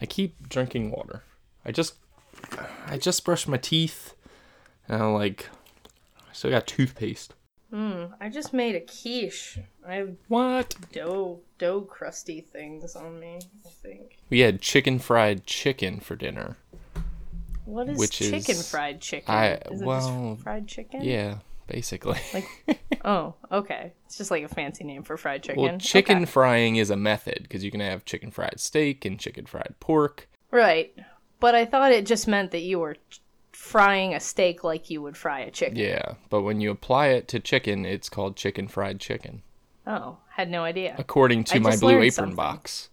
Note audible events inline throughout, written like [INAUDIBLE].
I keep drinking water. I just I just brushed my teeth. And I'm like I still got toothpaste. Mm, I just made a quiche. I have What? dough dough crusty things on me. I think. We had chicken fried chicken for dinner. What is Which chicken is- fried chicken? I- is it well, just fried chicken? Yeah, basically. [LAUGHS] Like, oh, okay. It's just like a fancy name for fried chicken. well, chicken Okay. frying is a method because you can have chicken fried steak and chicken fried pork. Right. But I thought it just meant that you were frying a steak like you would fry a chicken. Yeah, but when you apply it to chicken, it's called chicken fried chicken, Oh, had no idea. according to I my Blue Apron something. box.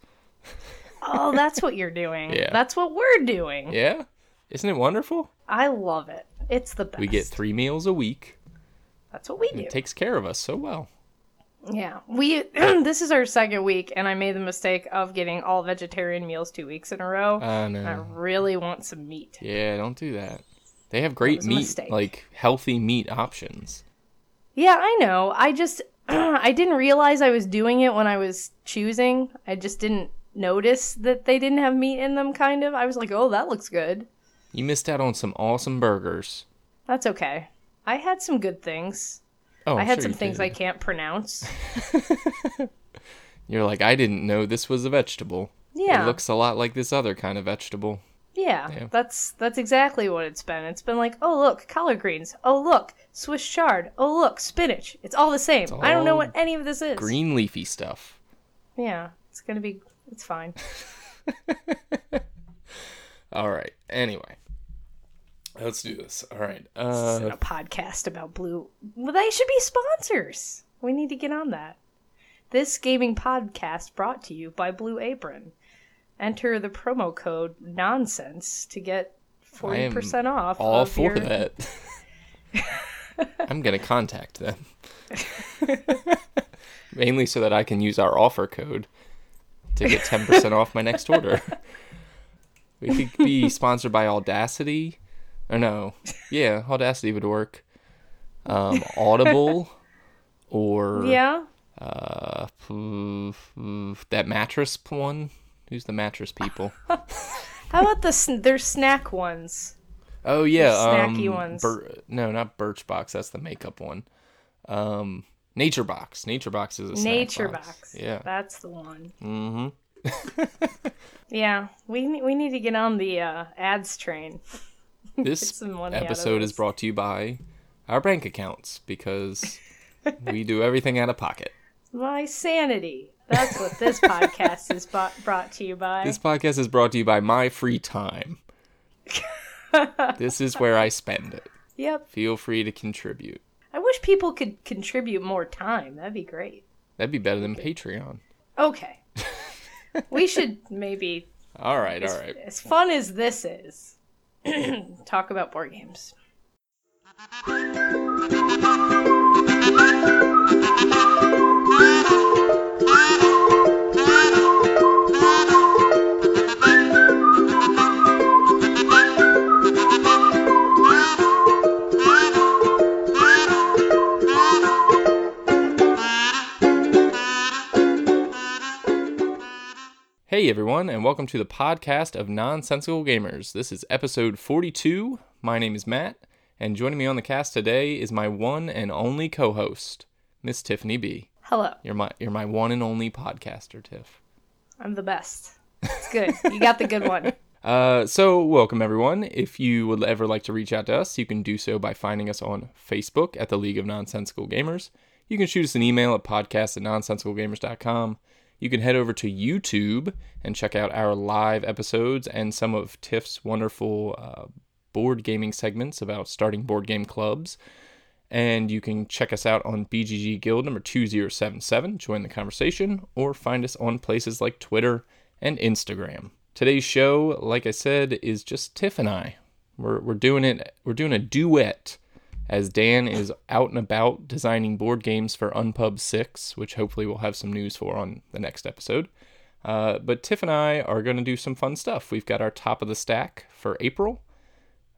Oh, that's what you're doing. [LAUGHS] Yeah. That's what we're doing. Yeah, isn't it wonderful? I love it. It's the best. We get three meals a week. That's what we do. It takes care of us so well. Yeah. We [CLEARS THROAT] this is our second week and I made the mistake of getting all vegetarian meals 2 weeks in a row. I I really want some meat. Yeah, don't do that. They have great meat, like healthy meat options. Yeah, I know. I just [CLEARS THROAT] I didn't realize I was doing it when I was choosing. I just didn't notice that they didn't have meat in them kind of. I was like, "Oh, that looks good." You missed out on some awesome burgers. That's okay. I had some good things. Oh, I had sure some things did. I can't pronounce. [LAUGHS] You're like, I didn't know this was a vegetable. Yeah. It looks a lot like this other kind of vegetable. Yeah, Yeah. that's that's exactly what it's been. It's been like, oh look, collard greens. Oh look, Swiss chard. Oh look, spinach. It's all the same. I don't know what any of this is. Green leafy stuff. Yeah, it's gonna be. It's fine. [LAUGHS] All right. Anyway, let's do this. All right. This Uh, a podcast about blue. Well, they should be sponsors. We need to get on that. This gaming podcast brought to you by Blue Apron. Enter the promo code nonsense to get forty percent off. all of for your... that. [LAUGHS] I'm gonna contact them. Mainly so that I can use our offer code to get 10% off my next order. [LAUGHS] We could be sponsored by Audacity. Or no. Yeah, Audacity would work. Um, Audible [LAUGHS] or Yeah. uh, that mattress one. Who's the mattress people? [LAUGHS] How about the sn- their snack ones? Oh yeah, snacky um, ones. Bir- no, not Birchbox. That's the makeup one. Um, Nature Box. Nature Box is a snack Nature box. box. Yeah. That's the one. Mm-hmm. [LAUGHS] Yeah, we we need to get on the uh, ads train. [LAUGHS] This some money out of episode is brought to you by our bank accounts because [LAUGHS] we do everything out of pocket. My sanity. That's what this [LAUGHS] podcast is bo- brought to you by. This podcast is brought to you by my free time. this is where I spend it. Yep. Feel free to contribute. I wish people could contribute more time. That'd be great. That'd be better than Patreon. Okay. we should maybe, All right, all as, right. as fun as this is, [CLEARS THROAT] talk about board games. Hey everyone, and welcome to the podcast of Nonsensical Gamers. This is episode 42. My name is Matt, and joining me on the cast today is my one and only co-host, Miss Tiffany B. Hello. You're my you're my one and only podcaster, Tiff. I'm the best. It's good. You got the good one. [LAUGHS] Uh, so welcome everyone. If you would ever like to reach out to us, you can do so by finding us on Facebook at the League of Nonsensical Gamers. You can shoot us an email at podcast at nonsensicalgamers.com. You can head over to YouTube and check out our live episodes and some of Tiff's wonderful uh, board gaming segments about starting board game clubs. And you can check us out on BGG Guild number 2077, join the conversation, or find us on places like Twitter and Instagram. Today's show, like I said, is just Tiff and I. We're, we're doing it, we're doing a duet as Dan is out and about designing board games for Unpub 6, which hopefully we'll have some news for on the next episode. Uh, but Tiff and I are going to do some fun stuff. We've got our top of the stack for April,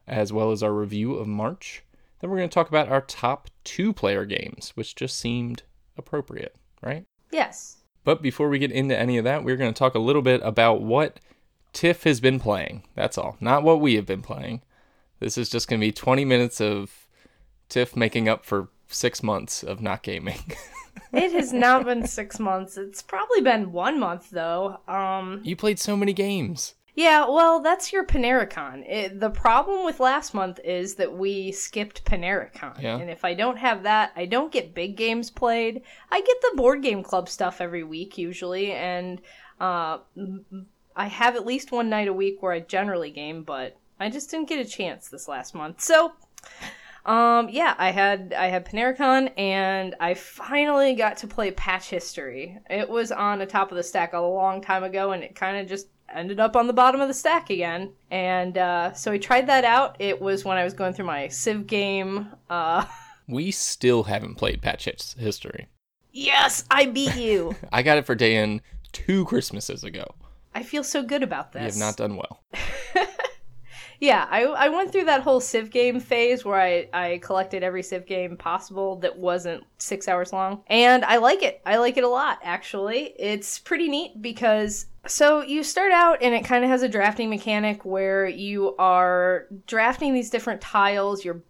as well as our review of March. Then we're going to talk about our top two player games, which just seemed appropriate, right? Yes. But before we get into any of that, we're going to talk a little bit about what Tiff has been playing. That's all. Not what we have been playing. This is just going to be 20 minutes of Tiff making up for six months of not gaming. [LAUGHS] it has not been six months. It's probably been one month though. Um, you played so many games. Yeah, well, that's your Panericon. It, the problem with last month is that we skipped Panericon. Yeah. And if I don't have that, I don't get big games played. I get the board game club stuff every week usually, and uh, I have at least one night a week where I generally game, but I just didn't get a chance this last month. So, um, yeah, I had I had Panericon, and I finally got to play Patchistory. It was on the top of the stack a long time ago, and it kind of just ended up on the bottom of the stack again. And uh, so I tried that out. It was when I was going through my Civ game. Uh, [LAUGHS] we still haven't played Patchistory. Yes, I beat you. [LAUGHS] I got it for Dan two Christmases ago. I feel so good about this. You have not done well. [LAUGHS] yeah, I, I went through that whole Civ game phase where I, I collected every Civ game possible that wasn't six hours long. And I like it. I like it a lot, actually. It's pretty neat because so you start out and it kind of has a drafting mechanic where you are drafting these different tiles. You're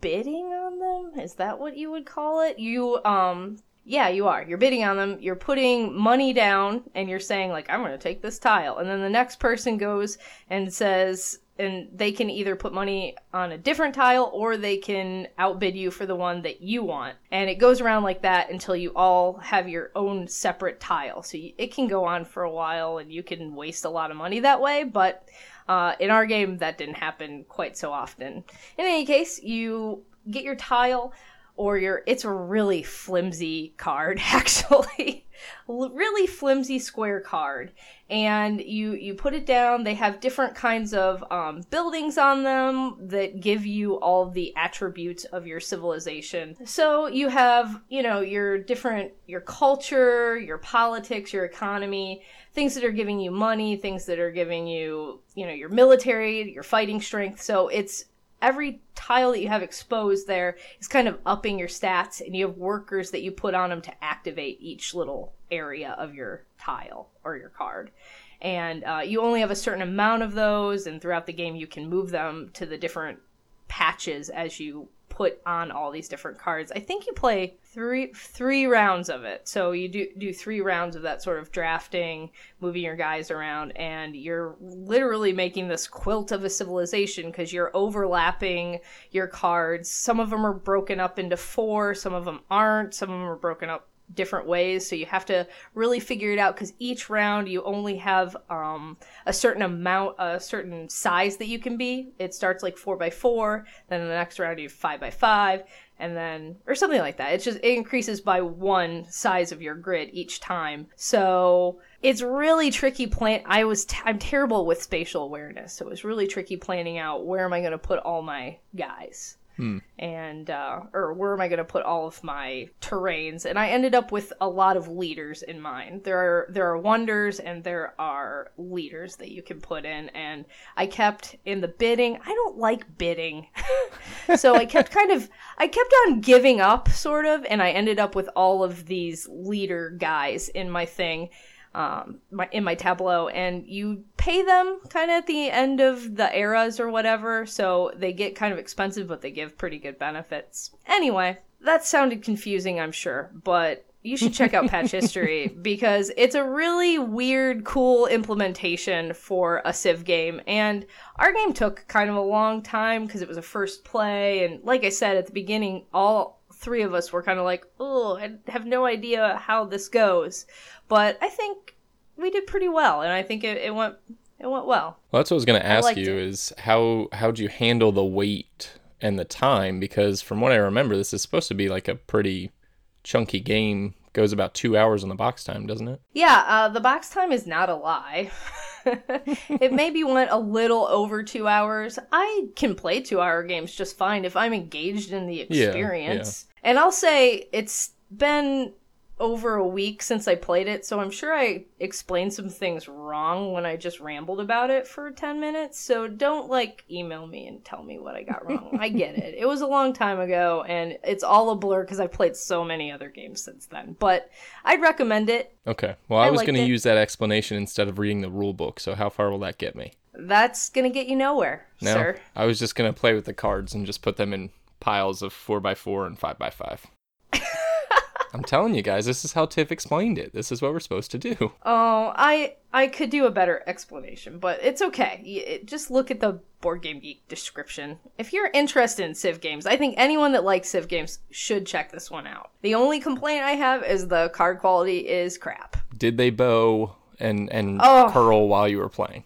bidding on them. Is that what you would call it? You um yeah, you are. You're bidding on them. You're putting money down and you're saying like I'm going to take this tile. And then the next person goes and says and they can either put money on a different tile or they can outbid you for the one that you want. And it goes around like that until you all have your own separate tile. So you, it can go on for a while and you can waste a lot of money that way, but uh, in our game that didn't happen quite so often. In any case, you get your tile or your it's a really flimsy card [LAUGHS] actually. Really flimsy square card. And you you put it down. They have different kinds of um, buildings on them that give you all the attributes of your civilization. So you have you know your different your culture your politics your economy things that are giving you money things that are giving you you know your military your fighting strength. So it's every tile that you have exposed there is kind of upping your stats, and you have workers that you put on them to activate each little area of your tile or your card. And uh, you only have a certain amount of those, and throughout the game, you can move them to the different patches as you put on all these different cards. I think you play three three rounds of it. So you do do three rounds of that sort of drafting, moving your guys around, and you're literally making this quilt of a civilization because you're overlapping your cards. Some of them are broken up into four, some of them aren't. Some of them are broken up different ways. So you have to really figure it out because each round you only have um, a certain amount a certain size that you can be. It starts like four by four then the next round you five by five and then or something like that. It's just it increases by one size of your grid each time. So it's really tricky plan i was t- i'm terrible with spatial awareness so it was really tricky planning out where am i going to put all my guys Hmm. and uh, or where am I going to put all of my terrains? And I ended up with a lot of leaders in mind. There are there are wonders and there are leaders that you can put in, and I kept in the bidding. I don't like bidding, [LAUGHS] so I kept kind of I kept on giving up, sort of, and I ended up with all of these leader guys in my thing um, my, in my tableau, and you pay them kind of at the end of the eras or whatever, so they get kind of expensive, but they give pretty good benefits. Anyway, that sounded confusing, I'm sure, but you should check out Patchistory [LAUGHS] because it's a really weird, cool implementation for a Civ game. And our game took kind of a long time because it was a first play. And like I said at the beginning, all three of us were kind of like, oh, I have no idea how this goes. But I think we did pretty well, and I think it, it went it went well. Well, that's what I was going to ask you it. is how how'd you handle the weight and the time? Because from what I remember, this is supposed to be like a pretty chunky game. Goes about two hours on the box time, doesn't it? Yeah, uh, the box time is not a lie. [LAUGHS] it maybe went a little over two hours. I can play two hour games just fine if I'm engaged in the Yeah, experience. And I'll say it's been over a week since I played it, so I'm sure I explained some things wrong when I just rambled about it for 10 minutes. So don't like email me and tell me what I got wrong. I get it. It was a long time ago and it's all a blur because I've played so many other games since then. But I'd recommend it. Okay. Well, I, I was going to use that explanation instead of reading the rule book. So how far will that get me? That's going to get you nowhere, No. sir. I was just going to play with the cards and just put them in piles of 4x4 and 5x5. [LAUGHS] I'm telling you guys, this is how Tiff explained it. This is what we're supposed to do. Oh, I I could do a better explanation, but it's okay. Just look at the Board Game Geek description. If you're interested in Civ games, I think anyone that likes Civ games should check this one out. The only complaint I have is the card quality is crap. Did they bow and and Oh. curl while you were playing?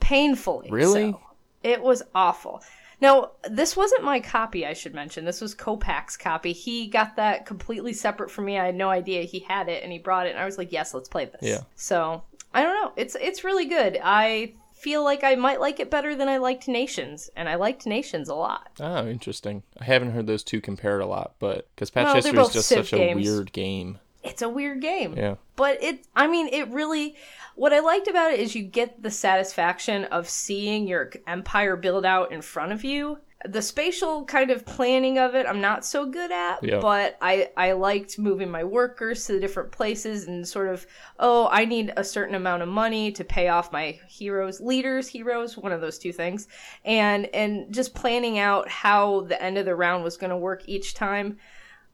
Painfully. Really? so. It was awful. Now, this wasn't my copy, I should mention. This was Kopak's copy. He got that completely separate from me. I had no idea he had it and he brought it and I was like, "Yes, let's play this." Yeah. So, I don't know. It's it's really good. I feel like I might like it better than I liked Nations, and I liked Nations a lot. Oh, interesting. I haven't heard those two compared a lot, but because Patch No, History is just Civ such a weird game. It's a weird game. Yeah. But it, I mean, it really, what I liked about it is you get the satisfaction of seeing your empire build out in front of you. The spatial kind of planning of it, I'm not so good at, Yeah. but I, I liked moving my workers to the different places and sort of, oh, I need a certain amount of money to pay off my heroes, leaders, heroes, one of those two things, and and just planning out how the end of the round was going to work each time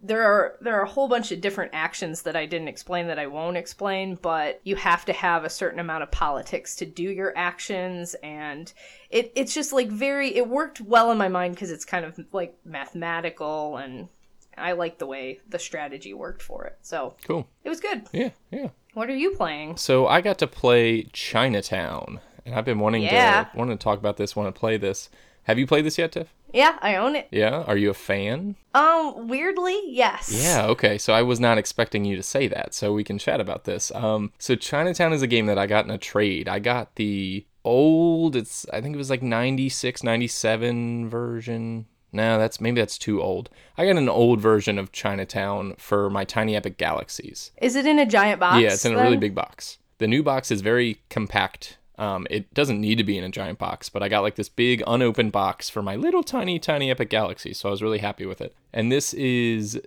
there are there are a whole bunch of different actions that I didn't explain that I won't explain, but you have to have a certain amount of politics to do your actions and it it's just like very it worked well in my mind because it's kind of like mathematical and I like the way the strategy worked for it. So, Cool. it was good. Yeah, yeah. What are you playing? So I got to play Chinatown, and I've been wanting Yeah. to wanting to talk about this, want to play this. Have you played this yet, Tiff? Yeah, I own it. Yeah. Are you a fan? Um, weirdly, yes. Yeah, okay. So I was not expecting you to say that, so we can chat about this. Um, so Chinatown is a game that I got in a trade. I got the old, it's I think it was like 96, 97 version. No, that's maybe that's too old. I got an old version of Chinatown for my Tiny Epic Galaxies. Is it in a giant box? yeah, it's in a really big box. The new box is very compact. Um, it doesn't need to be in a giant box, but I got like this big unopened box for my little tiny, tiny Epic Galaxy, so I was really happy with it. And this is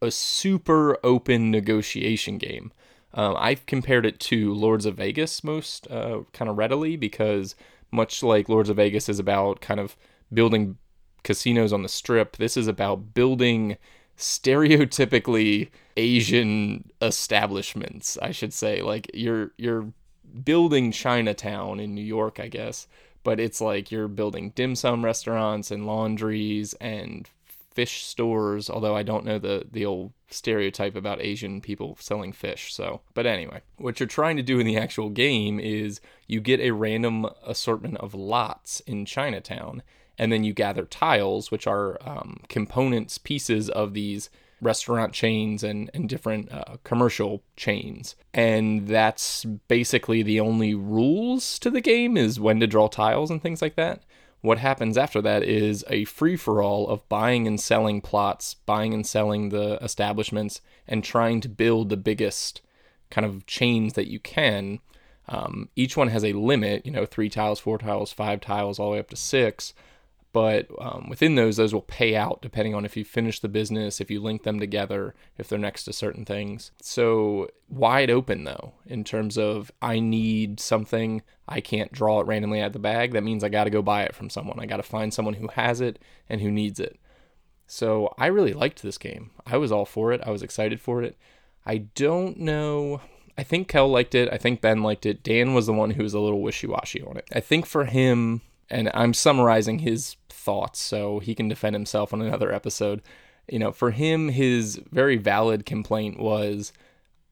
a super open negotiation game. Um, I've compared it to Lords of Vegas most uh, kind of readily because much like Lords of Vegas is about kind of building casinos on the strip, this is about building stereotypically Asian establishments, I should say. Like you're you're building Chinatown in New York, I guess, but it's like you're building dim sum restaurants and laundries and fish stores, although I don't know the the old stereotype about Asian people selling fish. So, but anyway, what you're trying to do in the actual game is you get a random assortment of lots in Chinatown, and then you gather tiles, which are um, components, pieces of these restaurant chains and, and different uh, commercial chains. And that's basically the only rules to the game is when to draw tiles and things like that. What happens after that is a free for all of buying and selling plots, buying and selling the establishments, and trying to build the biggest kind of chains that you can. Um, each one has a limit, you know, three tiles, four tiles, five tiles, all the way up to six. But um, within those, those will pay out depending on if you finish the business, if you link them together, if they're next to certain things. So wide open though, in terms of I need something, I can't draw it randomly out of the bag. That means I got to go buy it from someone. I got to find someone who has it and who needs it. So I really liked this game. I was all for it. I was excited for it. I don't know. I think Kel liked it. I think Ben liked it. Dan was the one who was a little wishy washy on it. I think for him, and I'm summarizing his thoughts so he can defend himself on another episode. You know, for him, his very valid complaint was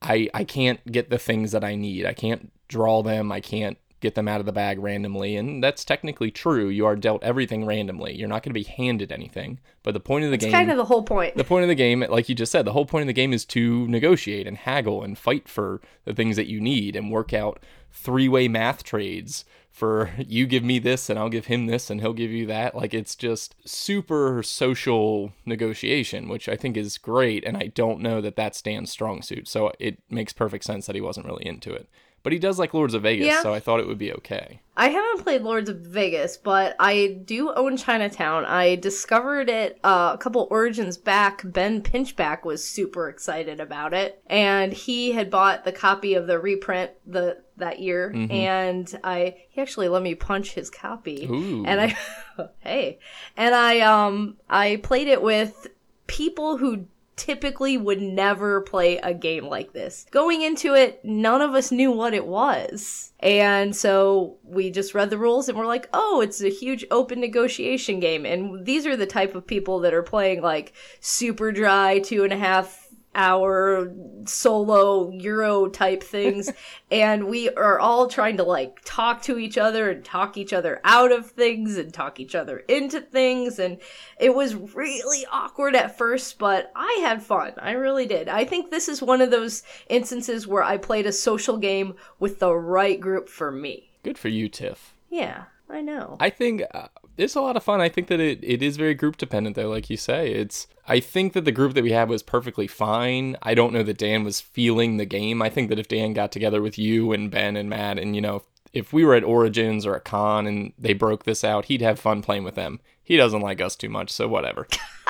I, I can't get the things that I need. I can't draw them. I can't get them out of the bag randomly. And that's technically true. You are dealt everything randomly. You're not going to be handed anything. But the point of the It's game kind of the whole point. the point of the game, like you just said, the whole point of the game is to negotiate and haggle and fight for the things that you need and work out three way math trades for [LAUGHS] you give me this and I'll give him this and he'll give you that. Like it's just super social negotiation, which I think is great. And I don't know that that's Dan's strong suit. So it makes perfect sense that he wasn't really into it. But he does like Lords of Vegas, Yeah. so I thought it would be okay. I haven't played Lords of Vegas, but I do own Chinatown. I discovered it uh, a couple origins back. Ben Pinchback was super excited about it, and he had bought the copy of the reprint the that year, and I he actually let me punch his copy, Ooh. and I [LAUGHS] hey, and I um I played it with people who typically would never play a game like this. Going into it, none of us knew what it was. And so we just read the rules and we're like, oh, it's a huge open negotiation game. And these are the type of people that are playing like super dry, two and a half hour solo euro type things. [LAUGHS] And we are all trying to like talk to each other and talk each other out of things and talk each other into things. And it was really awkward at first but i had fun. I really did. I think this is one of those instances where i played a social game with the right group for me. Good for you, Tiff. yeah i know. I think uh, it's a lot of fun. I think that it, it is very group dependent, though, like you say. It's I think that the group that we had was perfectly fine. I don't know that Dan was feeling the game. I think that if Dan got together with you and Ben and Matt, and you know, if we were at Origins or a con and they broke this out, he'd have fun playing with them. He doesn't like us too much, so whatever.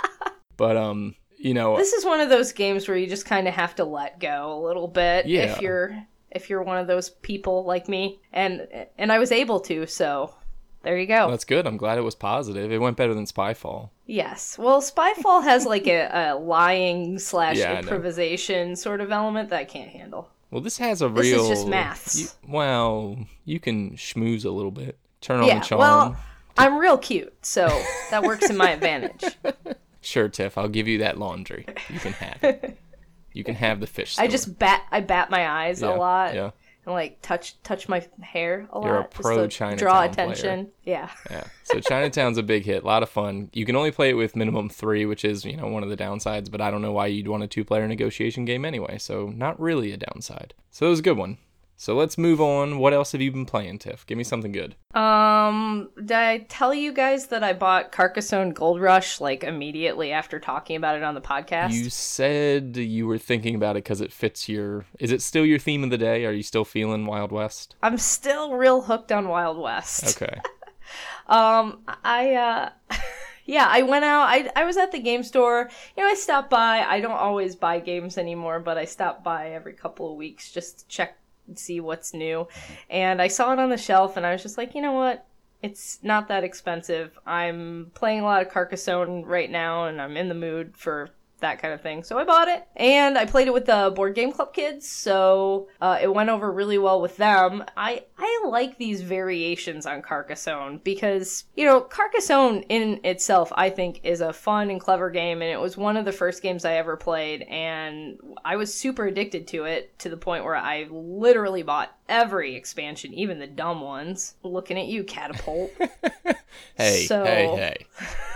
[LAUGHS] but um, you know, this is one of those games where you just kind of have to let go a little bit Yeah. if you're if you're one of those people like me and and I was able to so there you go that's good. I'm glad it was positive. It went better than Spyfall. yes well spyfall has like a, a lying slash Yeah, improvisation sort of element that i can't handle Well, this has a real. This is just maths. you- well, you can schmooze a little bit. Turn on yeah the charm. well i'm real cute so that works in my advantage [LAUGHS] Sure, Tiff, I'll give you that laundry. You can have it. You can have the fish. [LAUGHS] i just bat i bat my eyes Yeah, a lot Yeah, and like touch touch my hair a You're a lot pro to Chinatown draw player. attention yeah yeah. So Chinatown's a big hit, a lot of fun. You can only play it with minimum three, which is you know one of the downsides. But I don't know why you'd want a two-player negotiation game anyway. So not really a downside. So it was a good one. So let's move on. What else have you been playing, Tiff? Give me something good. Um, did I tell you guys that I bought Carcassonne Gold Rush like immediately after talking about it on the podcast? You said you were thinking about it because it fits your. Is it still your theme of the day? Are you still feeling Wild West? I'm still real hooked on Wild West. Okay. [LAUGHS] Um, I uh [LAUGHS] yeah, I went out. I I was at the game store. You know, I stopped by. I don't always buy games anymore, but I stop by every couple of weeks just to check see what's new. And I saw it on the shelf and I was just like, "You know what? It's not that expensive. I'm playing a lot of Carcassonne right now and I'm in the mood for that kind of thing. So I bought it and I played it with the board game club kids. So uh, it went over really well with them. I I like these variations on Carcassonne because you know Carcassonne in itself I think is a fun and clever game and it was one of the first games I ever played and I was super addicted to it to the point where I literally bought every expansion, even the dumb ones. Looking at you, catapult. [LAUGHS] Hey, So- hey, hey. [LAUGHS]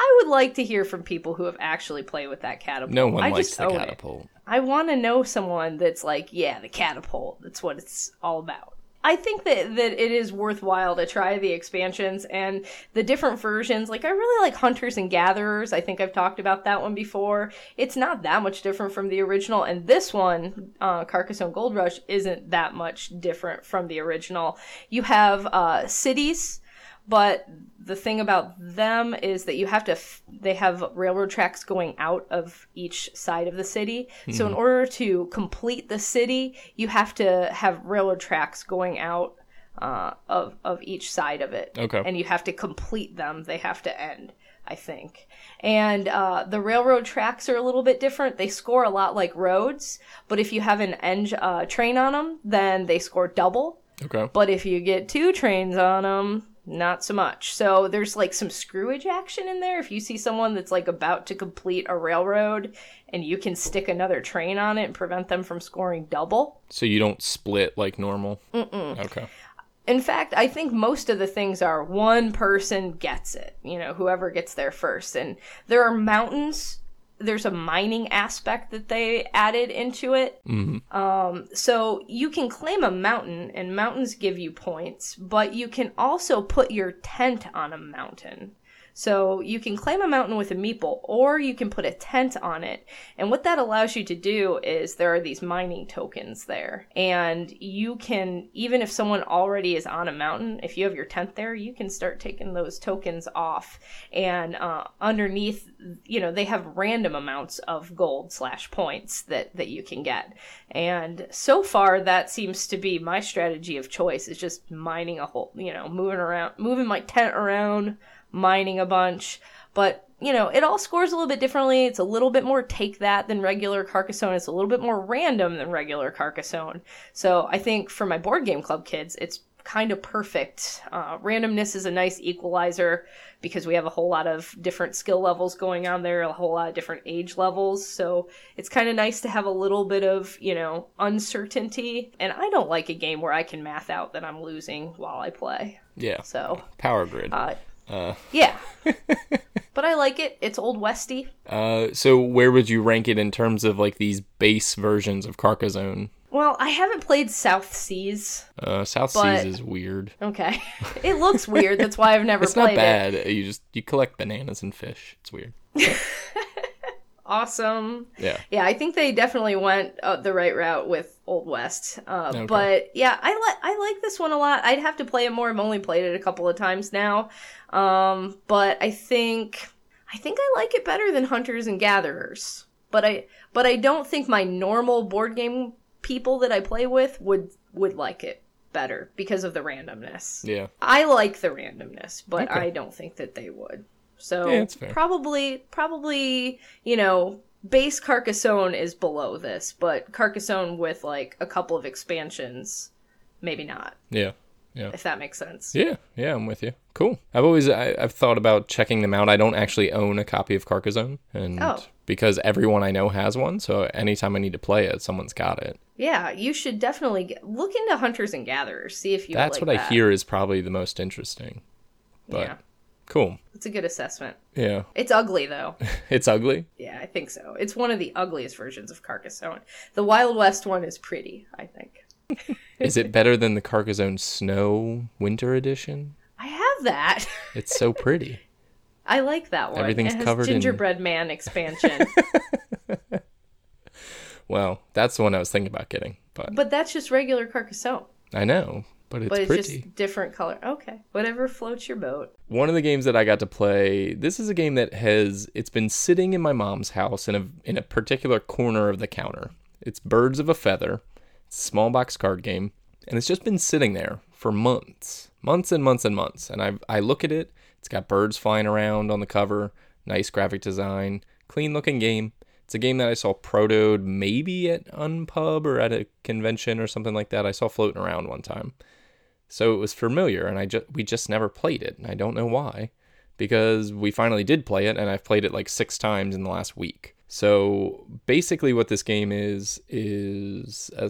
I would like to hear from people who have actually played with that catapult. No one I likes just the own it. catapult. I want to know someone that's like, yeah, the catapult. That's what it's all about. I think that that it is worthwhile to try the expansions and the different versions. Like I really like Hunters and Gatherers. I think I've talked about that one before. It's not that much different from the original, and this one, uh, Carcassonne Gold Rush, isn't that much different from the original. You have uh, cities but the thing about them is that you have to f- they have railroad tracks going out of each side of the city. So in order to complete the city you have to have railroad tracks going out uh, of of each side of it. Okay. and you have to complete them. They have to end i think. And uh, the railroad tracks are a little bit different. They score a lot like roads. But if you have an eng- uh, train on them then they score double. Okay. but if you get two trains on them, not so much. So there's like some screwage action in there. If you see someone that's like about to complete a railroad and you can stick another train on it and prevent them from scoring double. So you don't split like normal? Mm-mm. Okay. In fact, I think most of the things are one person gets it, you know, whoever gets there first. And there are mountains there's a mining aspect that they added into it. Mhm. Um, so you can claim a mountain, and mountains give you points, but you can also put your tent on a mountain. So you can climb a mountain with a meeple, or you can put a tent on it. And what that allows you to do is there are these mining tokens there. And you can, even if someone already is on a mountain, if you have your tent there, you can start taking those tokens off. And uh, underneath, you know, they have random amounts of gold slash points that, that you can get. And so far, that seems to be my strategy of choice is just mining a whole, you know, moving around, moving my tent around mining a bunch. But, you know, it all scores a little bit differently. It's a little bit more take that than regular Carcassonne. It's a little bit more random than regular Carcassonne. So I think for my board game club kids, it's kind of perfect. Uh, randomness is a nice equalizer because we have a whole lot of different skill levels going on there, a whole lot of different age levels. So it's kind of nice to have a little bit of, you know, uncertainty. And I don't like a game where I can math out that I'm losing while I play. Yeah. So, Power Grid. uh, Uh, yeah. [LAUGHS] but I like it. It's old westy. uh, so where would you rank it in terms of like these base versions of Carcassonne? Well, I haven't played South Seas. Uh, South But- Seas is weird. Okay. [LAUGHS] it looks weird. That's why I've never It's played not it. bad. You just you collect bananas and fish. It's weird. [LAUGHS] Awesome. Yeah. Yeah, I think they definitely went uh, the right route with Old West. Uh, Okay. But yeah, I like I like this one a lot. I'd have to play it more. I've only played it a couple of times now, um, but I think I think I like it better than Hunters and Gatherers. But I but I don't think my normal board game people that I play with would would like it better because of the randomness. Yeah. I like the randomness, but Okay. I don't think that they would. So Yeah, probably probably, you know, base Carcassonne is below this, but Carcassonne with like a couple of expansions, maybe not, Yeah. Yeah. If that makes sense. Yeah, yeah, I'm with you. Cool. I've always I, I've thought about checking them out. I don't actually own a copy of Carcassonne, and Oh. because everyone I know has one, so anytime I need to play it, someone's got it. Yeah, you should definitely get, look into Hunters and Gatherers, see if you That's like what that. I hear is probably the most interesting. But yeah, cool. it's a good assessment. Yeah, It's ugly though. [LAUGHS] it's ugly. yeah, I think so. It's one of the ugliest versions of Carcassonne. The Wild West one is pretty, I think. [LAUGHS] Is it better than the Carcassonne Snow Winter Edition? I have that. [LAUGHS] It's so pretty. I like that one. Everything's it has covered in- gingerbread man expansion. well, that's the one I was thinking about getting, but but that's just regular Carcassonne. I know, but it's but it's pretty. just different color. Okay. Whatever floats your boat. one of the games that I got to play, this is a game that has it's been sitting in my mom's house in a in a particular corner of the counter. It's Birds of a Feather. It's a small box card game, and it's just been sitting there for months. Months and months and months. And I I look at it, it's got birds flying around on the cover, nice graphic design, clean looking game. It's a game that I saw protoed maybe at Unpub or at a convention or something like that. I saw floating around one time. So it was familiar, and I just we just never played it, and I don't know why, because we finally did play it, and I've played it like six times in the last week. So basically, what this game is is a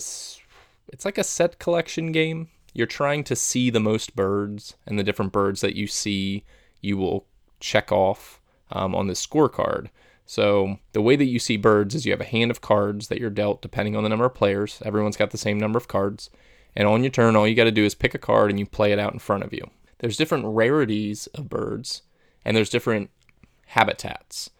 it's like a set collection game. You're trying to see the most birds, and the different birds that you see, you will check off um, on this scorecard. So the way that you see birds is you have a hand of cards that you're dealt depending on the number of players. Everyone's got the same number of cards. And on your turn, all you got to do is pick a card and you play it out in front of you. There's different rarities of birds, and there's different habitats.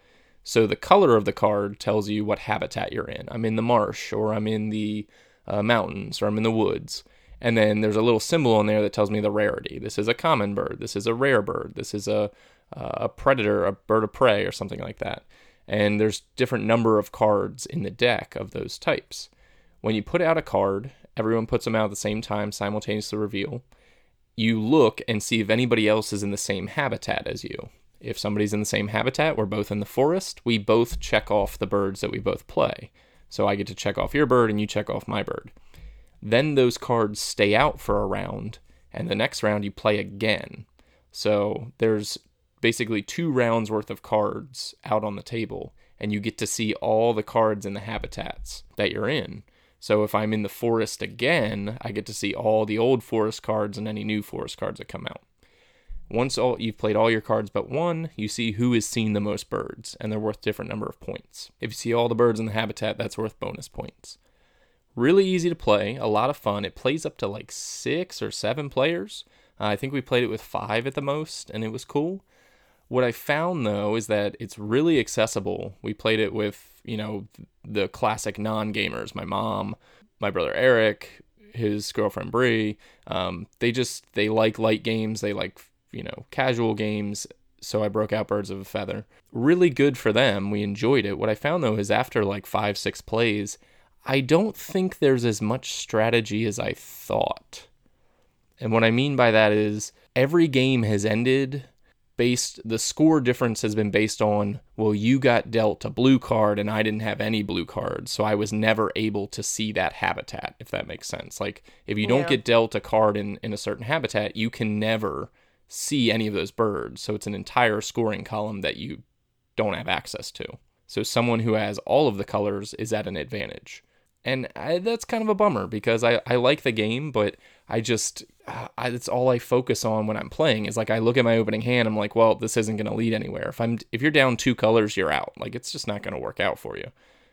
So the color of the card tells you what habitat you're in. I'm in the marsh, or I'm in the uh, mountains, or I'm in the woods. And then there's a little symbol on there that tells me the rarity. This is a common bird. This is a rare bird. This is a a predator, a bird of prey, or something like that. And there's different number of cards in the deck of those types. When you put out a card, everyone puts them out at the same time, simultaneously reveal. You look and see if anybody else is in the same habitat as you. If somebody's in the same habitat, we're both in the forest, we both check off the birds that we both play. So I get to check off your bird and you check off my bird. Then those cards stay out for a round, and the next round you play again. So there's basically two rounds worth of cards out on the table, and you get to see all the cards in the habitats that you're in. So if I'm in the forest again, I get to see all the old forest cards and any new forest cards that come out. Once all you've played all your cards but one, you see who has seen the most birds, and they're worth different number of points. If you see all the birds in the habitat, that's worth bonus points. Really easy to play, a lot of fun. It plays up to like six or seven players. Uh, I think we played it with five at the most, and it was cool. What I found though is that it's really accessible. We played it with, you know, the classic non gamers, my mom, my brother Eric, his girlfriend Brie. Um, they just they like light games. They like you know casual games. So I broke out Birds of a Feather. Really good for them. We enjoyed it. What I found though is after like five six plays, I don't think there's as much strategy as I thought. And what I mean by that is every game has ended based the score difference has been based on well you got dealt a blue card and I didn't have any blue cards so I was never able to see that habitat if that makes sense. Like if you don't Yeah. get dealt a card in in a certain habitat you can never see any of those birds so it's an entire scoring column that you don't have access to. So someone who has all of the colors is at an advantage. And I, that's kind of a bummer because I, I like the game, but I just I, it's all I focus on when I'm playing is like I look at my opening hand, I'm like, well, this isn't going to lead anywhere. If I'm if you're down two colors, you're out. Like it's just not going to work out for you.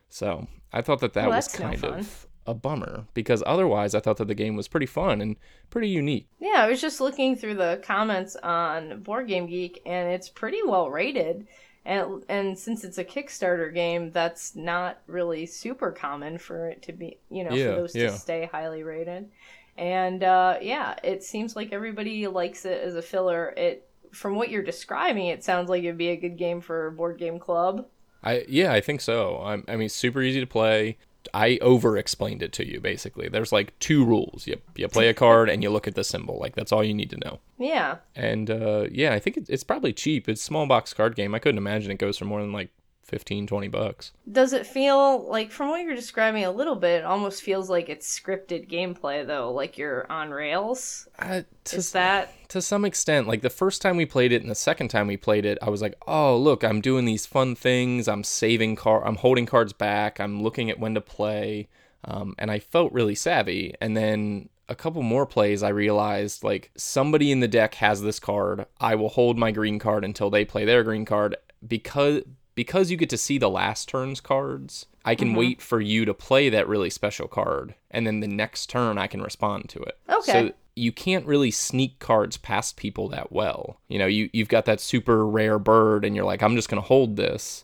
So I thought that that Well, was that's no kind of a bummer because otherwise I thought that the game was pretty fun and pretty unique. Yeah, I was just looking through the comments on Board Game Geek, and it's pretty well rated. And and since it's a Kickstarter game, that's not really super common for it to be, you know, Yeah, for those yeah. to stay highly rated. And uh, yeah, it seems like everybody likes it as a filler. It from what you're describing, it sounds like it'd be a good game for Board Game Club. I yeah, I think so. I, I mean, super easy to play. I over explained it to you basically. There's like two rules. You you play a card and you look at the symbol. Like that's all you need to know. Yeah, And uh, yeah, I think it, it's probably cheap. It's small box card game. I couldn't imagine it goes for more than like 15, 20 bucks. Does it feel like, from what you're describing a little bit, it almost feels like it's scripted gameplay, though? Like you're on rails? Uh, to, Is that. to some extent, like the first time we played it and the second time we played it, I was like, oh, look, I'm doing these fun things. I'm saving card, I'm holding cards back. I'm looking at when to play. Um, and I felt really savvy. And then a couple more plays, I realized like somebody in the deck has this card. I will hold my green card until they play their green card because because you get to see the last turn's cards. I can wait for you to play that really special card, and then the next turn I can respond to it. Okay. So you can't really sneak cards past people that well. You know, you you've got that super rare bird, and you're like, I'm just gonna hold this.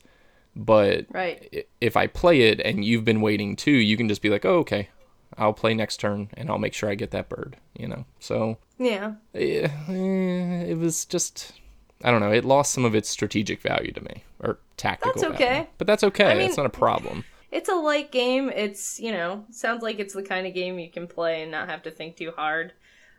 But Right. if I play it and you've been waiting too, you can just be like, oh, okay, I'll play next turn and I'll make sure I get that bird, you know? So Yeah. eh, eh, it was just, I don't know, it lost some of its strategic value to me or tactical That's okay. value. But that's okay. I mean- it's not a problem. It's a light game. It's, you know, sounds like it's the kind of game you can play and not have to think too hard.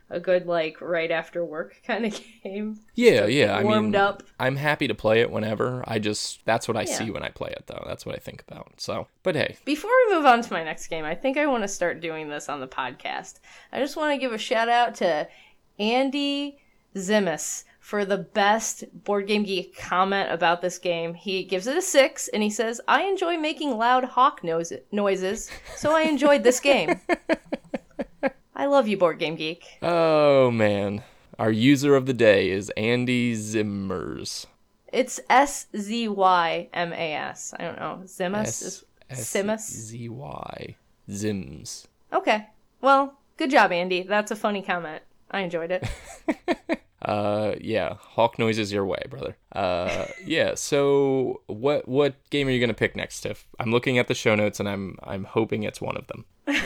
A good, like, right after work [LAUGHS] kind of game. Yeah, yeah. I warmed mean, up. I'm happy to play it whenever. I just, that's what I Yeah. see when I play it, though. That's what I think about. So, but hey, Before we move on to my next game, I think I want to start doing this on the podcast. I just want to give a shout out to Andy Zimis for the best Board Game Geek comment about this game. He gives it a six and he says, I enjoy making loud hawk nose- noises, so I enjoyed this game. [LAUGHS] I love you, Board Game Geek. oh man. Our user of the day is Andy Zimmers. It's S Z Y M A S. I don't know. Zimus is Simus. Z Y Zims. Okay. Well, good job, Andy. That's a funny comment. I enjoyed it. [LAUGHS] Uh, yeah, hawk noises your way, brother. Uh, yeah. So, what what game are you gonna pick next, Tiff? I'm looking at the show notes and I'm I'm hoping it's one of them. [LAUGHS]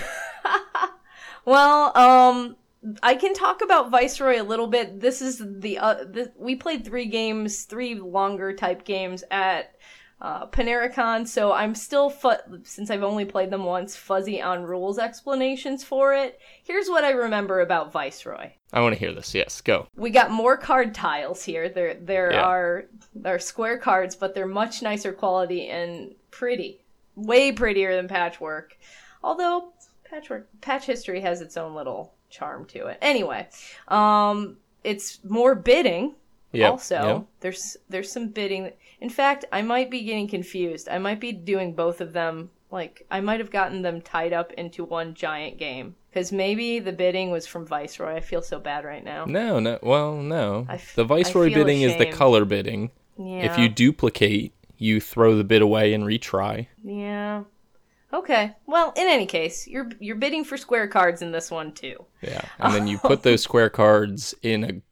Well, um, I can talk about Viceroy a little bit. This is the, uh, the we played three games, three longer type games at uh, Panericon, so I'm still fu- since I've only played them once, fuzzy on rules explanations for it. Here's what I remember about Viceroy. I want to hear this. Yes, go. We got more card tiles here. There there Yeah. are there are square cards, but they're much nicer quality and pretty. Way prettier than patchwork. Although patchwork patch history has its own little charm to it. Anyway, um it's more bidding. Yep, also, yep. there's there's some bidding. In fact, I might be getting confused. I might be doing both of them Like I might have gotten them tied up into one giant game because maybe the bidding was from Viceroy. I feel so bad right now. No, no. Well, no. F- the Viceroy bidding is the color bidding. Yeah. If you duplicate, you throw the bid away and retry. Yeah. Okay. Well, in any case, you're you're bidding for square cards in this one too. Yeah. And then you put those [LAUGHS] square cards in a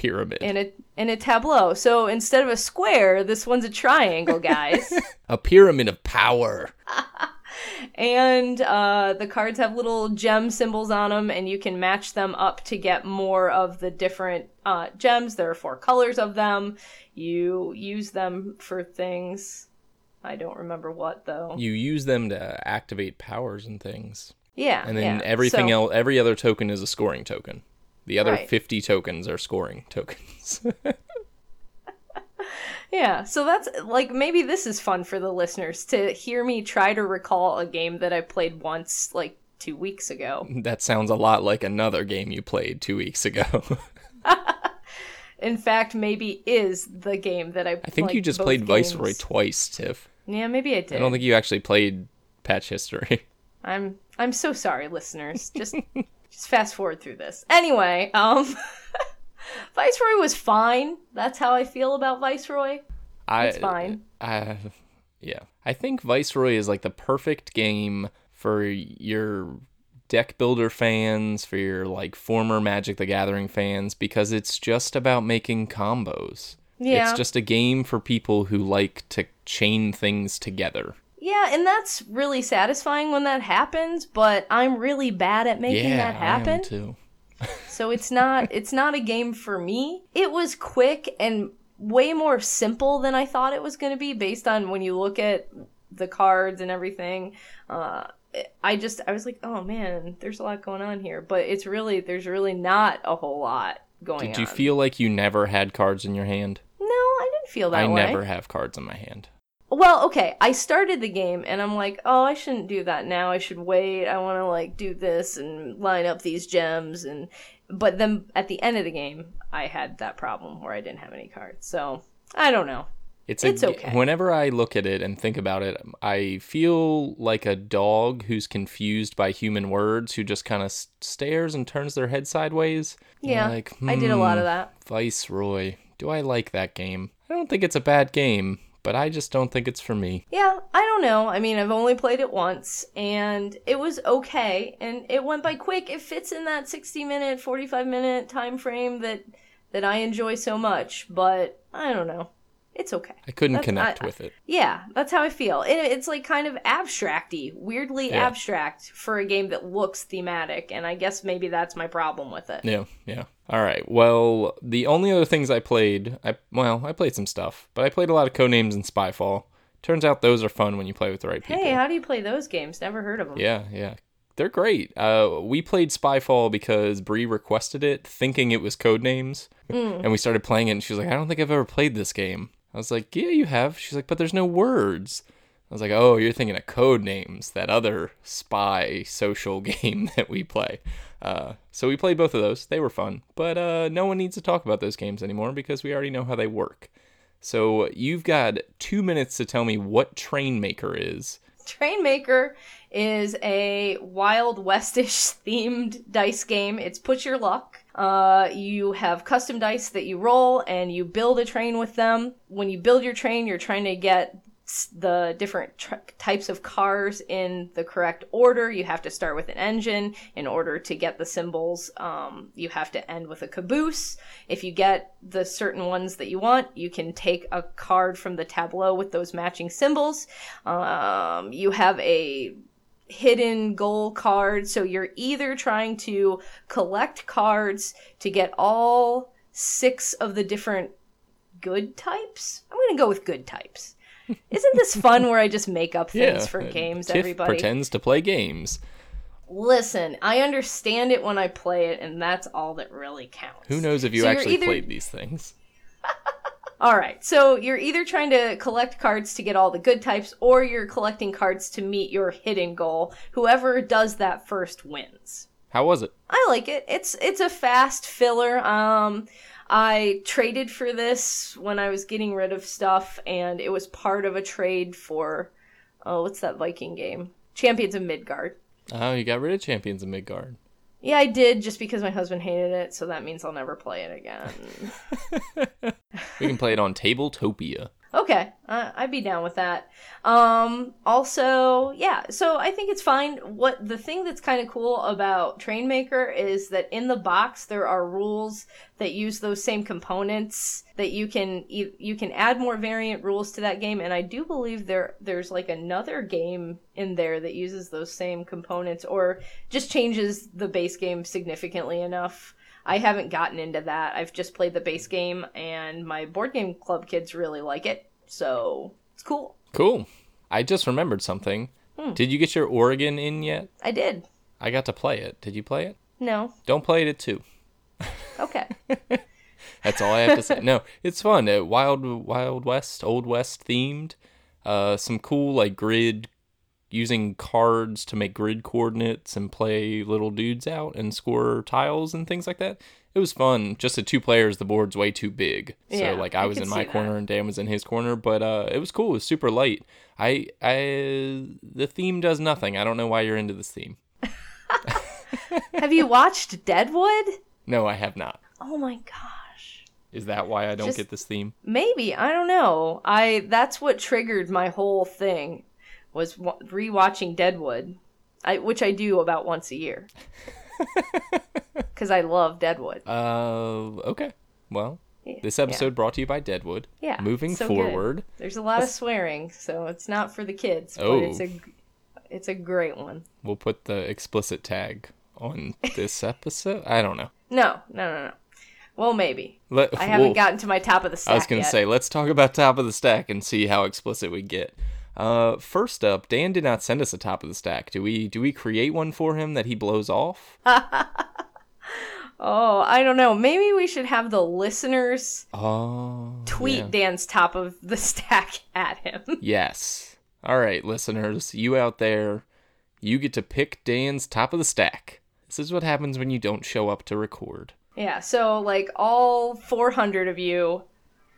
pyramid. In a in a tableau. So instead of a square, this one's a triangle, guys. [LAUGHS] a pyramid of power. [LAUGHS] and uh, the cards have little gem symbols on them, and you can match them up to get more of the different uh, gems. There are four colors of them. You use them for things. I don't remember what though. You use them to activate powers and things. yeah, And then yeah. everything So- else, every other token is a scoring token. The other Right. 50 tokens are scoring tokens. [LAUGHS] Yeah, so that's like maybe this is fun for the listeners to hear me try to recall a game that I played once like two weeks ago. that sounds a lot like another game you played two weeks ago. [LAUGHS] In fact, maybe is the game that I. I think you just played Viceroy twice, Tiff. Yeah, maybe I did. I don't think you actually played Patchistory. [LAUGHS] I'm I'm so sorry, listeners. Just just fast forward through this. Anyway, um [LAUGHS] Viceroy was fine. That's how I feel about Viceroy. I, It's fine. Yeah. I think Viceroy is like the perfect game for your deck builder fans, for your like former Magic the Gathering fans, because it's just about making combos. Yeah. It's just a game for people who like to chain things together. Yeah, and that's really satisfying when that happens, but I'm really bad at making yeah, that happen. I am too. [LAUGHS] So it's not it's not a game for me. It was quick and way more simple than I thought it was going to be based on when you look at the cards and everything. Uh I just I was like, "Oh man, there's a lot going on here." But it's really there's really not a whole lot going on. Did you feel like you never had cards in your hand? No, I didn't feel that I way. never have cards in my hand. Well, okay, I started the game and I'm like, oh, I shouldn't do that now. I should wait. I want to like do this and line up these gems and but then at the end of the game, I had that problem where I didn't have any cards. So, I don't know. It's, It's a, g- okay. Whenever I look at it and think about it, I feel like a dog who's confused by human words, who just kind of stares and turns their head sideways. Yeah. like, I did a lot of "Hmm, that. Viceroy. Do I like that game? I don't think it's a bad game, but I just don't think it's for me. Yeah, I don't know. I mean, I've only played it once and it was okay and it went by quick. It fits in that 60 minute, 45 minute time frame that that I enjoy so much, but I don't know. It's okay. I couldn't That's- connect I- with it. Yeah, that's how I feel. It, it's like kind of abstracty, weirdly Yeah. abstract for a game that looks thematic, and I guess maybe that's my problem with it. Yeah, yeah. All right. Well, the only other things I played, I well, I played some stuff, but I played a lot of Codenames and Spyfall. Turns out those are fun when you play with the right people. Hey, how do you play those games? Never heard of them. Yeah, yeah. They're great. Uh, we played Spyfall because Bree requested it, thinking it was Codenames. And we started playing it, and she was like, I don't think I've ever played this game. I was like, Yeah, you have. She's like, But there's no words. I was like, Oh, you're thinking of Code Names, that other spy social [LAUGHS] game that we play. Uh, so we played both of those. They were fun. But uh, no one needs to talk about those games anymore because we already know how they work. So you've got two minutes to tell me what Trainmaker is. Trainmaker is a Wild Westish [LAUGHS] themed dice game. It's put your luck. Uh, you have custom dice that you roll and you build a train with them. When you build your train, you're trying to get the different types of cars in the correct order. You have to start with an engine in order to get the symbols. Um, you have to end with a caboose. If you get the certain ones that you want, you can take a card from the tableau with those matching symbols. Um, you have a hidden goal card, so you're either trying to collect cards to get all six of the different good types. I'm going to go with good types. [LAUGHS] Isn't this fun where I just make up things for uh, games, Tiff everybody? pretends to play games. Listen, I understand it when I play it, and that's all that really counts. Who knows if you So actually either- played these things? All right, so you're either trying to collect cards to get all the good types, or you're collecting cards to meet your hidden goal. Whoever does that first wins. How was it? I like it. It's it's a fast filler. Um, I traded for this when I was getting rid of stuff, and it was part of a trade for oh, what's that Viking game? Champions of Midgard. Oh, you got rid of Champions of Midgard. Yeah, I did just because my husband hated it, so that means I'll never play it again. [LAUGHS] We can play it on Tabletopia. Okay, uh, I'd be down with that. Um, also, yeah, so I think it's fine. What the thing that's kind of cool about Trainmaker is that in the box there are rules that use those same components that you can you, you can add more variant rules to that game, and I do believe there there's like another game in there that uses those same components or just changes the base game significantly enough. I haven't gotten into that. I've just played the base game, and my board game club kids really like it, so it's cool. Cool. I just remembered something. Did you get your Oregon in yet? I did. I got to play it. Did you play it? No. Don't play it at two. Okay. [LAUGHS] That's all I have to say. No, it's fun. Uh, Wild Wild West, Old West themed. Uh, some cool like grid using cards to make grid coordinates and play little dudes out and score tiles and things like that. It was fun. Just at two players, the board's way too big. So Yeah, like I I was in my corner that. and Dan was in his corner, but uh, it was cool. It was super light. I I the theme does nothing. I don't know why you're into this theme. [LAUGHS] Have you watched Deadwood? No, I have not. Oh my gosh. Is that why I don't Just- get this theme? Maybe I don't know. I that's what triggered my whole thing was rewatching Deadwood, I, which I do about once a year [LAUGHS] because I love Deadwood. Uh, okay. Well, Yeah, this episode brought to you by Deadwood. Yeah, Moving so good. forward, There's a lot of swearing, so it's not for the kids, but Oh. it's a it's a great one. we'll put the explicit tag on this [LAUGHS] episode. I don't know. No, no, no, no. Well, maybe Let, I haven't we'll- gotten to my top of the stack I was gonna say, let's talk about top of the stack and see how explicit we get. Uh, first up, Dan did not send us a top of the stack. Do we? Do we create one for him that he blows off? [LAUGHS] Oh, I don't know. Maybe we should have the listeners Oh, tweet yeah. Dan's top of the [LAUGHS] stack at him. Yes. All right, listeners, you out there, you get to pick Dan's top of the stack. This is what happens when you don't show up to record. yeah, so like all 400 of you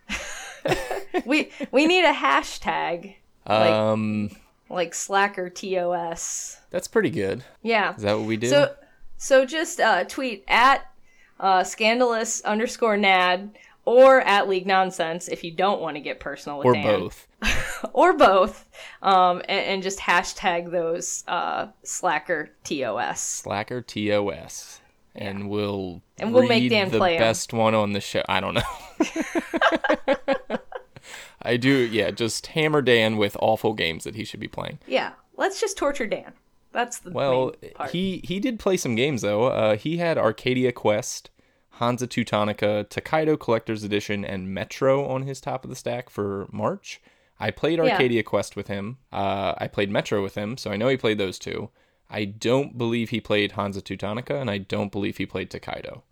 [LAUGHS] we we need a hashtag Like- Um, like slacker TOS. that's pretty good. Yeah. Is that what we do? So so just uh, tweet at uh, scandalous underscore nad or at league nonsense if you don't want to get personal with or Dan. both. [LAUGHS] or both um, and, and just hashtag those uh, slacker tos Slacker TOS. And we'll And we'll make Dan the play 'em. best one on the show. I don't know. [LAUGHS] [LAUGHS] I do, yeah. Just hammer Dan with awful games that he should be playing. yeah let's just torture dan that's the Well, he he did play some games though. Uh, he had Arcadia Quest, Hansa Teutonica, Tokaido Collector's Edition, and Metro on his top of the stack for March. I played Yeah. Arcadia Quest with him. Uh, I played Metro with him, so I know he played those two. I don't believe he played Hansa Teutonica, and I don't believe he played Tokaido.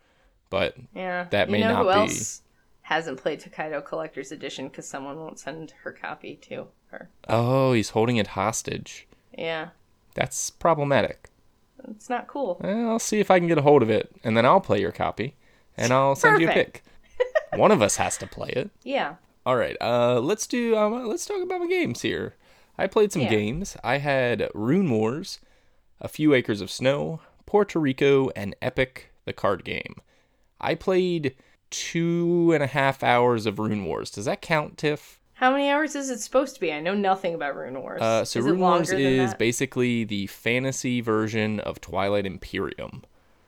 But yeah that you may know not be- else hasn't played Tokaido collector's edition because someone won't send her copy to her oh, he's holding it hostage. yeah That's problematic. it's not cool Eh, I'll see if I can get a hold of it, and then I'll play your copy, and I'll send you a pic. Perfect. [LAUGHS] One of us has to play it. yeah All right, uh, let's do. Um, let's talk about my games here. I played some Yeah. games. I had Rune Wars, A Few Acres of Snow, Puerto Rico, and Epic, the card game. I played two and a half hours of Rune Wars. Does that count, Tiff? how many hours is it supposed to be i know nothing about rune wars Uh, so is Rune Wars is basically the fantasy version of Twilight Imperium.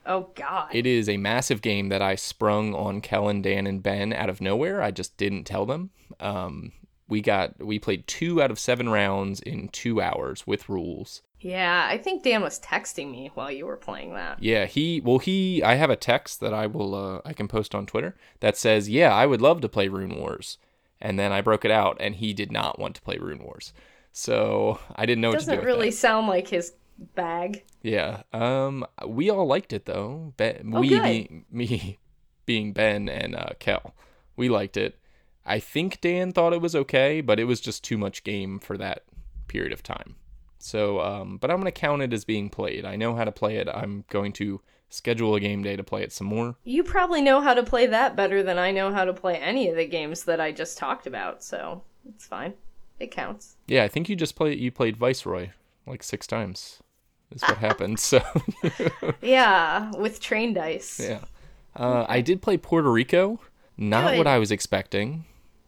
oh god It is a massive game that I sprung on Kellen, Dan, and Ben out of nowhere. I just didn't tell them. Um, we got we played two out of seven rounds in two hours with rules. Yeah i think dan was texting me while you were playing that Yeah, he well he I have a text that I will uh, I can post on Twitter that says yeah I would love to play Rune Wars, and then I broke it out and he did not want to play Rune Wars, so I didn't know what to do. doesn't really that. sound like his bag Yeah. Um. We all liked it though. Be- Oh, we good. being [LAUGHS] me, being Ben and uh, Kel, we liked it. I think Dan thought it was okay, but it was just too much game for that period of time. So, um, but I'm gonna count it as being played. I know how to play it. I'm going to schedule a game day to play it some more. You probably know how to play that better than I know how to play any of the games that I just talked about, so it's fine. It counts. Yeah, I think you just play you played Viceroy like six times. Is what happened. So [LAUGHS] Yeah, with train dice. yeah, uh, I did play Puerto Rico. Not Good. what I was expecting.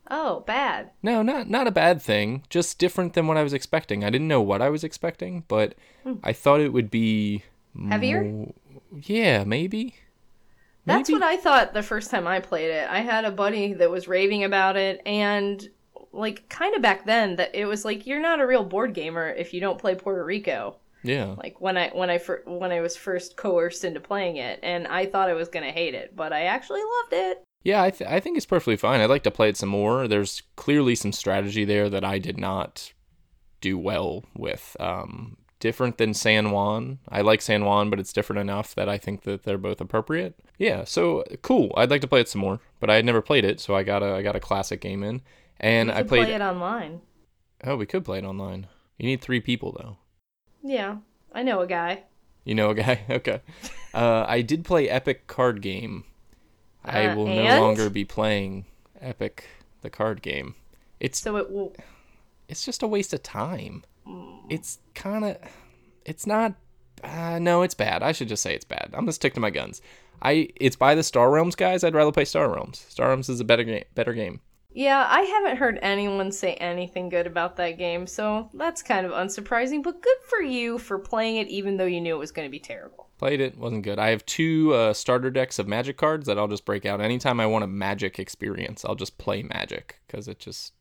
Oh, bad. No, not not a bad thing. Just different than what I was expecting. I didn't know what I was expecting, but hmm. I thought it would be. Heavier? mo- yeah, maybe. That's Maybe? what I thought the first time I played it. I had a buddy that was raving about it, and like kind of back then that it was like you're not a real board gamer if you don't play Puerto Rico. Yeah. Like when I when I fir- when I was first coerced into playing it, and I thought I was gonna hate it, but I actually loved it. Yeah, I, th- I think it's perfectly fine. I'd like to play it some more. There's clearly some strategy there that I did not do well with. Um, different than San Juan. I like San Juan, but it's different enough that I think that they're both appropriate. Yeah, so cool. I'd like to play it some more, but I had never played it, so I got a I got a classic game in, and I played. play it online. Oh, we could play it online. You need three people though. Yeah, I know a guy. You know a guy? [LAUGHS] Okay. Uh, I did play Epic Card Game. I Uh, will no longer be playing Epic the card game. It's So it will. it's just a waste of time. Mm. It's kind of it's not uh, no, it's bad. I should just say it's bad. I'm gonna stick to my guns. I it's by the Star Realms guys. I'd rather play Star Realms. Star Realms is a better game. Better game. Yeah, I haven't heard anyone say anything good about that game, so that's kind of unsurprising. But good for you for playing it, even though you knew it was going to be terrible. Played it, wasn't good. I have two uh, starter decks of Magic cards that I'll just break out anytime I want a Magic experience. I'll just play Magic because it just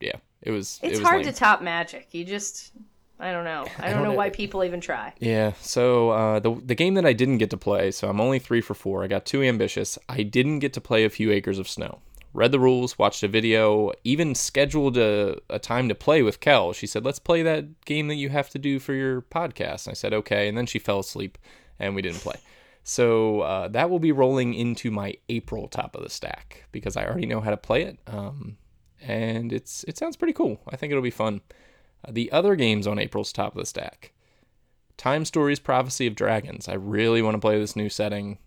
yeah, it was. It's it was hard lame. to top Magic. You just, I don't know. I don't, don't know know. why people even try. Yeah, so uh, the the game that I didn't get to play, so I'm only three for four. I got too ambitious. I didn't get to play a few acres of snow. Read the rules, watched a video, even scheduled a, a time to play with Kel. She said, "Let's play that game that you have to do for your podcast." And I said, "Okay," and then she fell asleep, and we didn't play. So uh, that will be rolling into my April top of the stack because I already know how to play it, um, and it's it sounds pretty cool. I think it'll be fun. Uh, the other games on April's top of the stack. Time Stories Prophecy of Dragons. I really want to play this new setting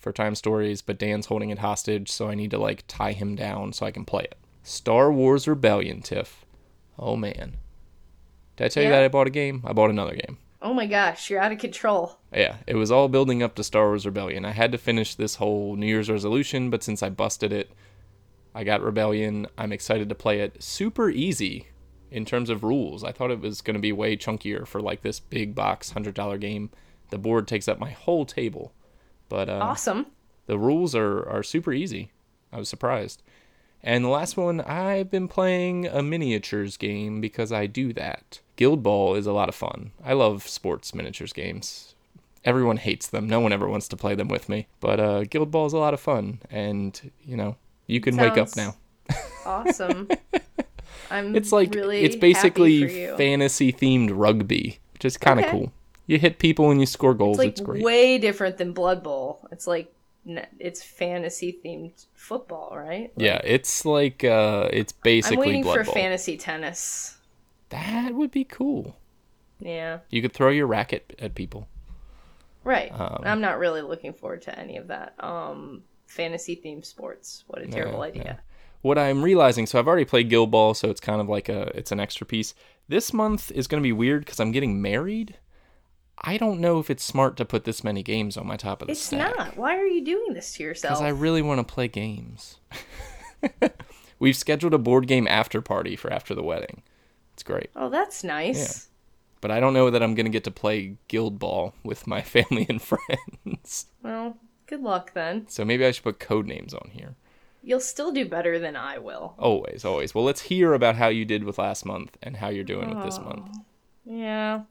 for Time Stories, but Dan's holding it hostage, so I need to like tie him down so I can play it. Star Wars Rebellion, Tiff. Oh man. Did I tell you that I bought a game? I bought another game. Oh my gosh, you're out of control. Yeah, it was all building up to Star Wars Rebellion. I had to finish this whole New Year's resolution, but since I busted it, I got Rebellion. I'm excited to play it. Super easy in terms of rules. I thought it was going to be way chunkier for like this big box $100 game. The board takes up my whole table. But uh, Awesome. the rules are, are super easy. I was surprised. And the last one, I've been playing a miniatures game because I do that. Guild Ball is a lot of fun. I love sports miniatures games. Everyone hates them. No one ever wants to play them with me. But uh, Guild Ball is a lot of fun. And, you know, you can wake up now. Awesome. [LAUGHS] I'm It's like, really it's basically fantasy themed rugby, which is kind of Okay. cool. You hit people and you score goals. It's like it's great. way different than Blood Bowl. It's like it's fantasy themed football, right? yeah, it's like, uh, it's I'm basically waiting Blood for Bowl. fantasy tennis. that would be cool. Yeah, You could throw your racket at people. right. Um, I'm not really looking forward to any of that. Um, fantasy themed sports. What a terrible Yeah, idea. What I'm realizing, so I've already played Guild Ball, so it's kind of like a it's an extra piece. This month is going to be weird because I'm getting married. I don't know if it's smart to put this many games on my top of the It's stack. It's not. Why are you doing this to yourself? because I really want to play games. [LAUGHS] We've scheduled a board game after party for after the wedding. It's great, Oh, that's nice. but I don't know that I'm going to get to play Guild Ball with my [LAUGHS] family and friends. Well, good luck then. So maybe I should put code names on here. You'll still do better than I will. Always, always. Well, let's hear about how you did with last month and how you're doing with this oh, month. Yeah.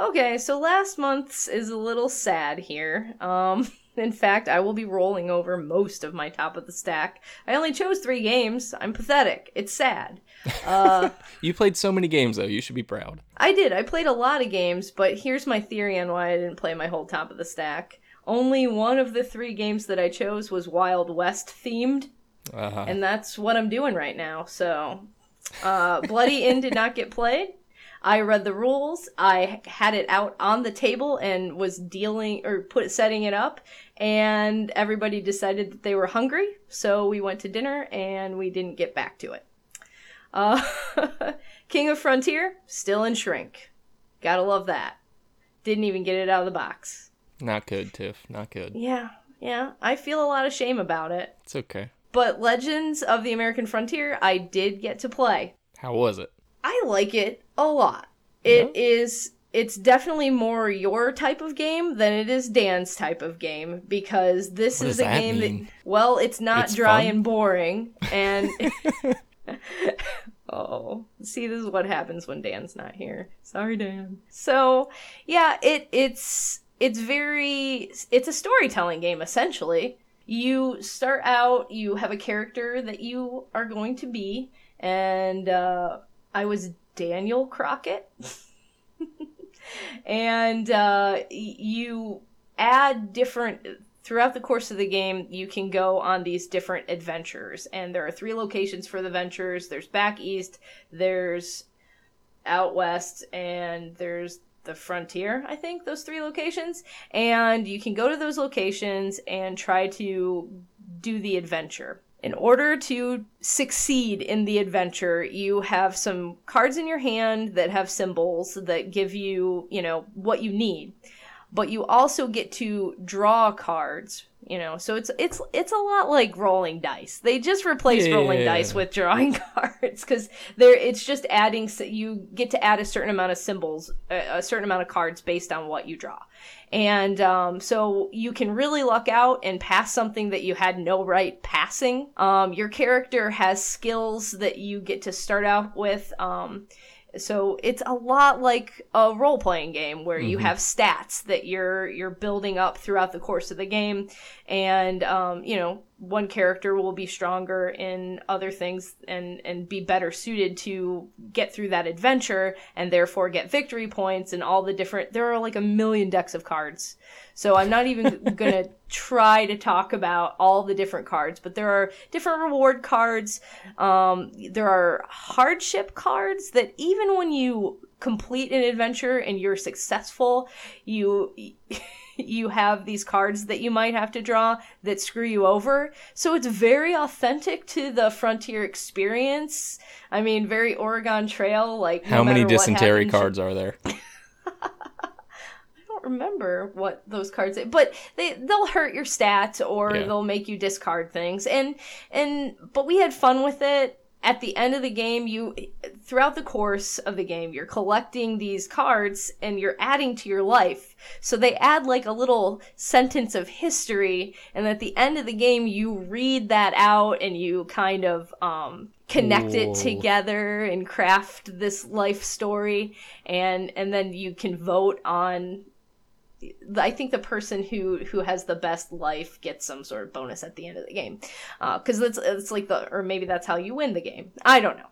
Okay, so last month's is a little sad here. Um, [LAUGHS] in fact, I will be rolling over most of my top of the stack. I only chose three games. I'm pathetic. It's sad. Uh, [LAUGHS] You played so many games though. You should be proud. I did. I played a lot of games, but here's my theory on why I didn't play my whole top of the stack. Only one of the three games that I chose was Wild West themed, Uh, and that's what I'm doing right now. So, uh, Bloody Inn did not get played. I read the rules. I had it out on the table and was dealing or put setting it up, and everybody decided that they were hungry, so we went to dinner and we didn't get back to it. Uh, [LAUGHS] King of Frontier, still in shrink. Gotta love that. Didn't even get it out of the box. Not good, Tiff. Not good. Yeah, yeah. I feel a lot of shame about it. It's okay. But Legends of the American Frontier, I did get to play. How was it? I like it a lot. It is it's definitely more your type of game than it is Dan's type of game because this What is a that game mean? that well, it's not It's dry fun? and boring and [LAUGHS] [LAUGHS] Oh, see this is what happens when Dan's not here. Sorry, Dan. So, yeah, it it's it's very it's a storytelling game essentially. You start out, you have a character that you are going to be, and uh, I was Daniel Crockett. [LAUGHS] and uh, you add different throughout the course of the game you can go on these different adventures. And there are three locations for the ventures there's back east there's out west and there's the frontier i think those three locations. And you can go to those locations and try to do the adventure in order to succeed in the adventure, you have some cards in your hand that have symbols that give you, you know, what you need. But you also get to draw cards, you know. So it's it's it's a lot like rolling dice. They just replaced rolling dice with drawing [LAUGHS] cards cuz there it's just adding you get to add a certain amount of symbols, a, a certain amount of cards based on what you draw. And um, so you can really luck out and pass something that you had no right passing. Um, your character has skills that you get to start out with. Um, so it's a lot like a role playing game where you have stats that you're you're building up throughout the course of the game, and um, you know one character will be stronger in other things and and be better suited to get through that adventure and therefore get victory points and all the different. There are like a million decks of cards, so I'm not even [LAUGHS] gonna try to talk about all the different cards, but there are different reward cards. Um, there are hardship cards that even when you complete an adventure and you're successful, you [LAUGHS] you have these cards that you might have to draw that screw you over. So it's very authentic to the frontier experience. I mean, very Oregon Trail. Like no How many dysentery happens, cards are there? [LAUGHS] I don't remember what those cards but they they'll hurt your stats or Yeah. they'll make you discard things. And and but we had fun with it. At the end of the game, you throughout the course of the game, you're collecting these cards and you're adding to your life. So they add like a little sentence of history, and at the end of the game, you read that out and you kind of um, connect it together and craft this life story, and and then you can vote on I think the person who who has the best life gets some sort of bonus at the end of the game, because that's it's like the or maybe that's how you win the game. I don't know.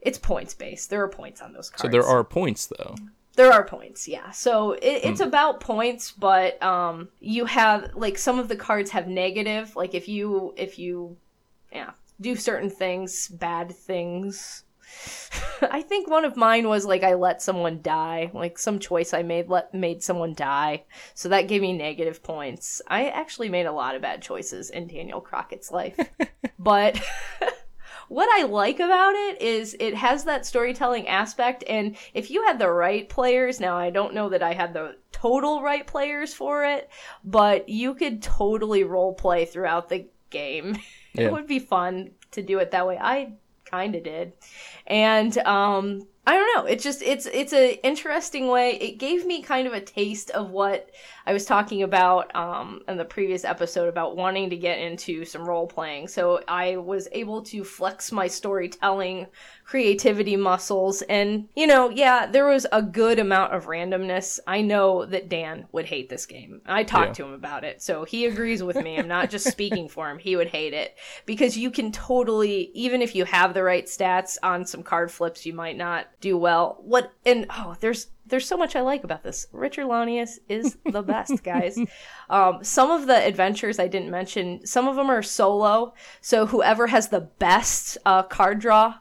It's points based. There are points on those cards. So there are points though. There are points, yeah. So it, it's about points, but um, you have like some of the cards have negative. Like if you if you yeah do certain things, bad things. [LAUGHS] I think one of mine was like I let someone die, like some choice I made let made someone die, so that gave me negative points. I actually made a lot of bad choices in Daniel Crockett's life, [LAUGHS] but [LAUGHS] what I like about it is it has that storytelling aspect, and if you had the right players, now I don't know that I had the total right players for it, but you could totally role play throughout the game. Yeah. It would be fun to do it that way. I kind of did, and um, I don't know. It's just it's it's a interesting way. It gave me kind of a taste of what I was talking about um, in the previous episode about wanting to get into some role playing. So I was able to flex my storytelling creativity muscles and you know yeah there was a good amount of randomness. I know that dan would hate this game. I talked Yeah. to him about it. So he agrees with me. I'm not just speaking for him. He would hate it. Because you can totally even if you have the right stats on some card flips you might not do well. What and oh there's there's so much I like about this. Richard Launius is the best, [LAUGHS] guys. Um, some of the adventures I didn't mention, some of them are solo. So whoever has the best uh, card draw,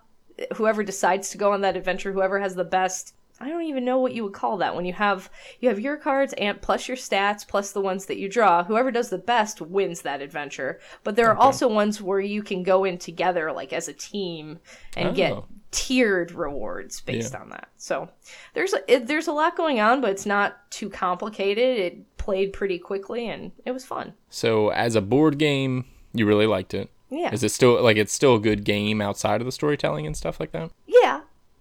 whoever decides to go on that adventure, whoever has the best I don't even know what you would call that when you have you have your cards and plus your stats plus the ones that you draw. Whoever does the best wins that adventure. But there are also ones where you can go in together like as a team and get Oh. tiered rewards based Yeah. on that. So there's a, it, there's a lot going on, but it's not too complicated. It played pretty quickly and it was fun. So as a board game, you really liked it. Yeah. Is it still like it's still a good game outside of the storytelling and stuff like that?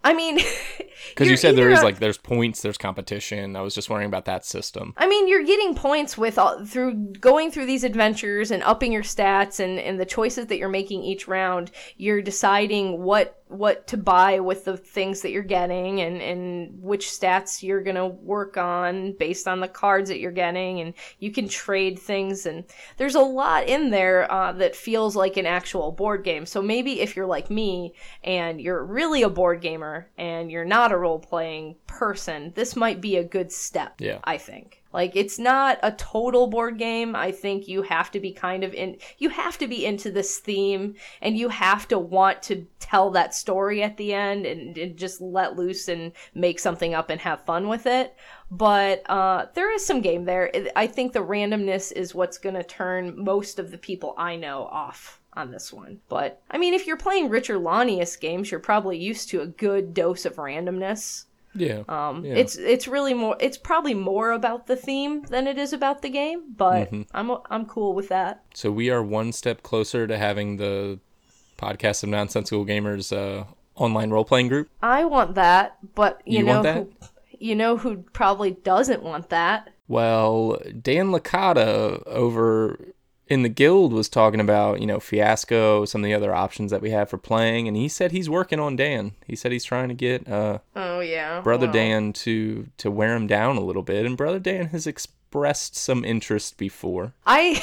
I mean, [LAUGHS] Because you said there is a- like there's points, there's competition. I was just wondering about that system. I mean, you're getting points with all through going through these adventures and upping your stats and, and the choices that you're making each round. You're deciding what what to buy with the things that you're getting and, and which stats you're gonna work on based on the cards that you're getting and you can trade things and there's a lot in there uh, that feels like an actual board game. So maybe if you're like me and you're really a board gamer and you're not a role playing person, this might be a good step. Yeah. I think. Like it's not a total board game. I think you have to be kind of in you have to be into this theme and you have to want to tell that story at the end and, and just let loose and make something up and have fun with it. But uh, there is some game there. I think the randomness is what's going to turn most of the people I know off on this one. But I mean, if you're playing Richard Launius games, you're probably used to a good dose of randomness. Yeah. Um, Yeah. it's it's really more. It's probably more about the theme than it is about the game, but Mm-hmm. I'm I'm cool with that. So we are one step closer to having the podcast of nonsensical gamers uh, online role playing group. I want that, but you, You know want that? who you know who probably doesn't want that. Well, Dan Licata over in the guild was talking about, you know, Fiasco, some of the other options that we have for playing, and he said he's working on Dan. He said he's trying to get uh, Oh yeah, Brother Dan to to wear him down a little bit, and Brother Dan has expressed some interest before. I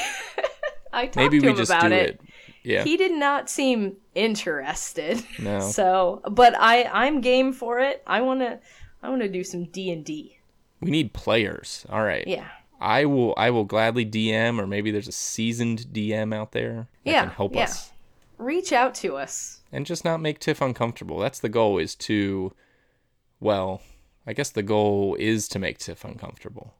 [LAUGHS] I talked Maybe to we him just about do it. it. Yeah. He did not seem interested. No. [LAUGHS] So, but I I'm game for it. I want to I want to do some D and D. we need players. All right. Yeah. I will I will gladly DM or maybe there's a seasoned DM out there that Yeah, can help yeah. us. Reach out to us. and just not make Tiff uncomfortable. That's the goal is to well, I guess the goal is to make Tiff uncomfortable,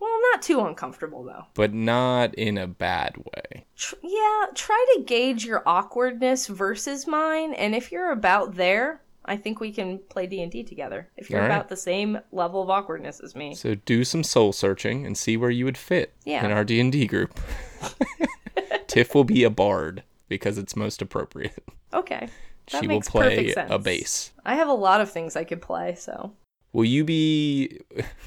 Well, not too uncomfortable though. but not in a bad way. Tr- yeah, try to gauge your awkwardness versus mine, and if you're about there, I think we can play D and D together. If you're All right. about the same level of awkwardness as me, So do some soul searching and see where you would fit Yeah. in our D&D group. [LAUGHS] Tiff will be a bard because it's most appropriate. okay, that she will makes play perfect sense. a bass. I have a lot of things I could play, so Will you be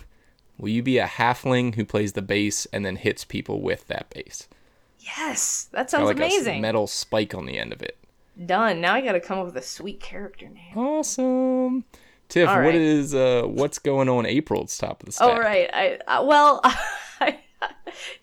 [LAUGHS] Will you be a halfling who plays the bass and then hits people with that bass? yes, that sounds like a s- amazing. metal spike on the end of it. Done. Now I got to come up with a sweet character name. Awesome. Tiff, All what right. is uh what's going on April's top of the stack? Oh right, I uh, well, [LAUGHS]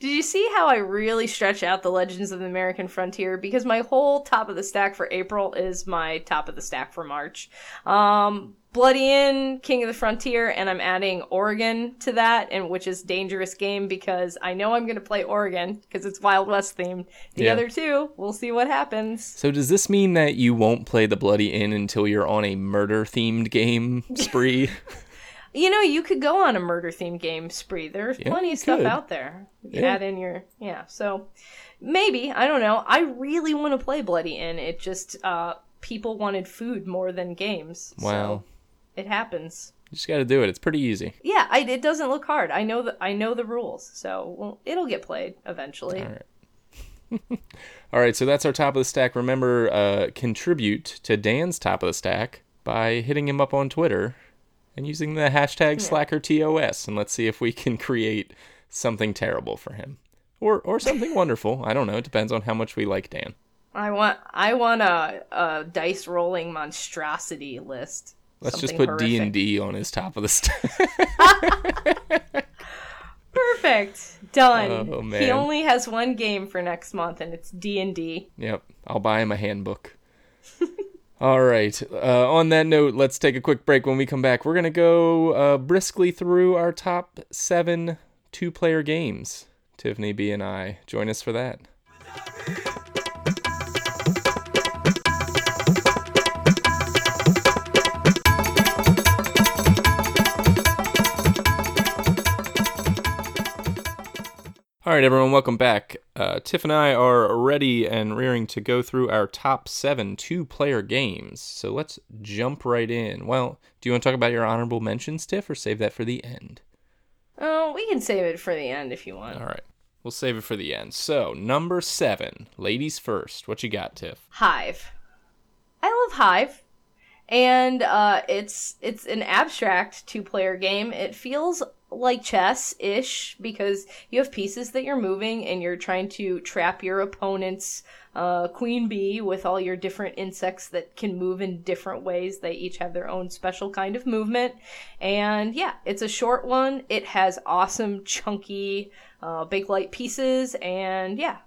did you see how I really stretch out the Legends of the American Frontier? Because my whole top of the stack for April is my top of the stack for March. Um, Bloody Inn, King of the Frontier, and I'm adding Oregon to that, and which is dangerous game because I know I'm going to play Oregon because it's Wild West themed. The Yeah. other two, we'll see what happens. So does this mean that you won't play the Bloody Inn until you're on a murder themed game spree? [LAUGHS] You know, you could go on a murder themed game spree. There's Yeah, plenty of stuff could. out there. You Yeah. add in your yeah. So maybe I don't know. I really want to play Bloody Inn. It just uh, people wanted food more than games. Wow. So it happens. you just got to do it. It's pretty easy. Yeah, I, it doesn't look hard. I know the I know the rules, so well, it'll get played eventually. All right. [LAUGHS] All right, so that's our top of the stack. Remember, uh, contribute to Dan's top of the stack by hitting him up on Twitter and using the hashtag SlackerTOS, and let's see if we can create something terrible for him, or or something wonderful. I don't know. It depends on how much we like Dan. I want I want a, a dice rolling monstrosity list. Let's just put D and D on his top of the stack. [LAUGHS] Perfect. Done. Oh, He only has one game for next month, and it's D and D. Yep, I'll buy him a handbook. [LAUGHS] All right. Uh, on that note, let's take a quick break. When we come back, we're gonna go uh, briskly through our top seven two-player games. Tiffany B and I join us for that. All right, everyone, welcome back. Uh, Tiff and I are ready and rearing to go through our top seven two player games. So let's jump right in. Well, do you want to talk about your honorable mentions, Tiff, or save that for the end? Oh, we can save it for the end if you want. All right, we'll save it for the end. So, number seven, ladies first. What you got, Tiff? Hive. I love Hive. And uh, it's it's an abstract two player game. It feels like chess ish because you have pieces that you're moving and you're trying to trap your opponent's uh, queen bee with all your different insects that can move in different ways. They each have their own special kind of movement. And yeah, it's a short one. It has awesome, chunky, uh, light pieces. And yeah,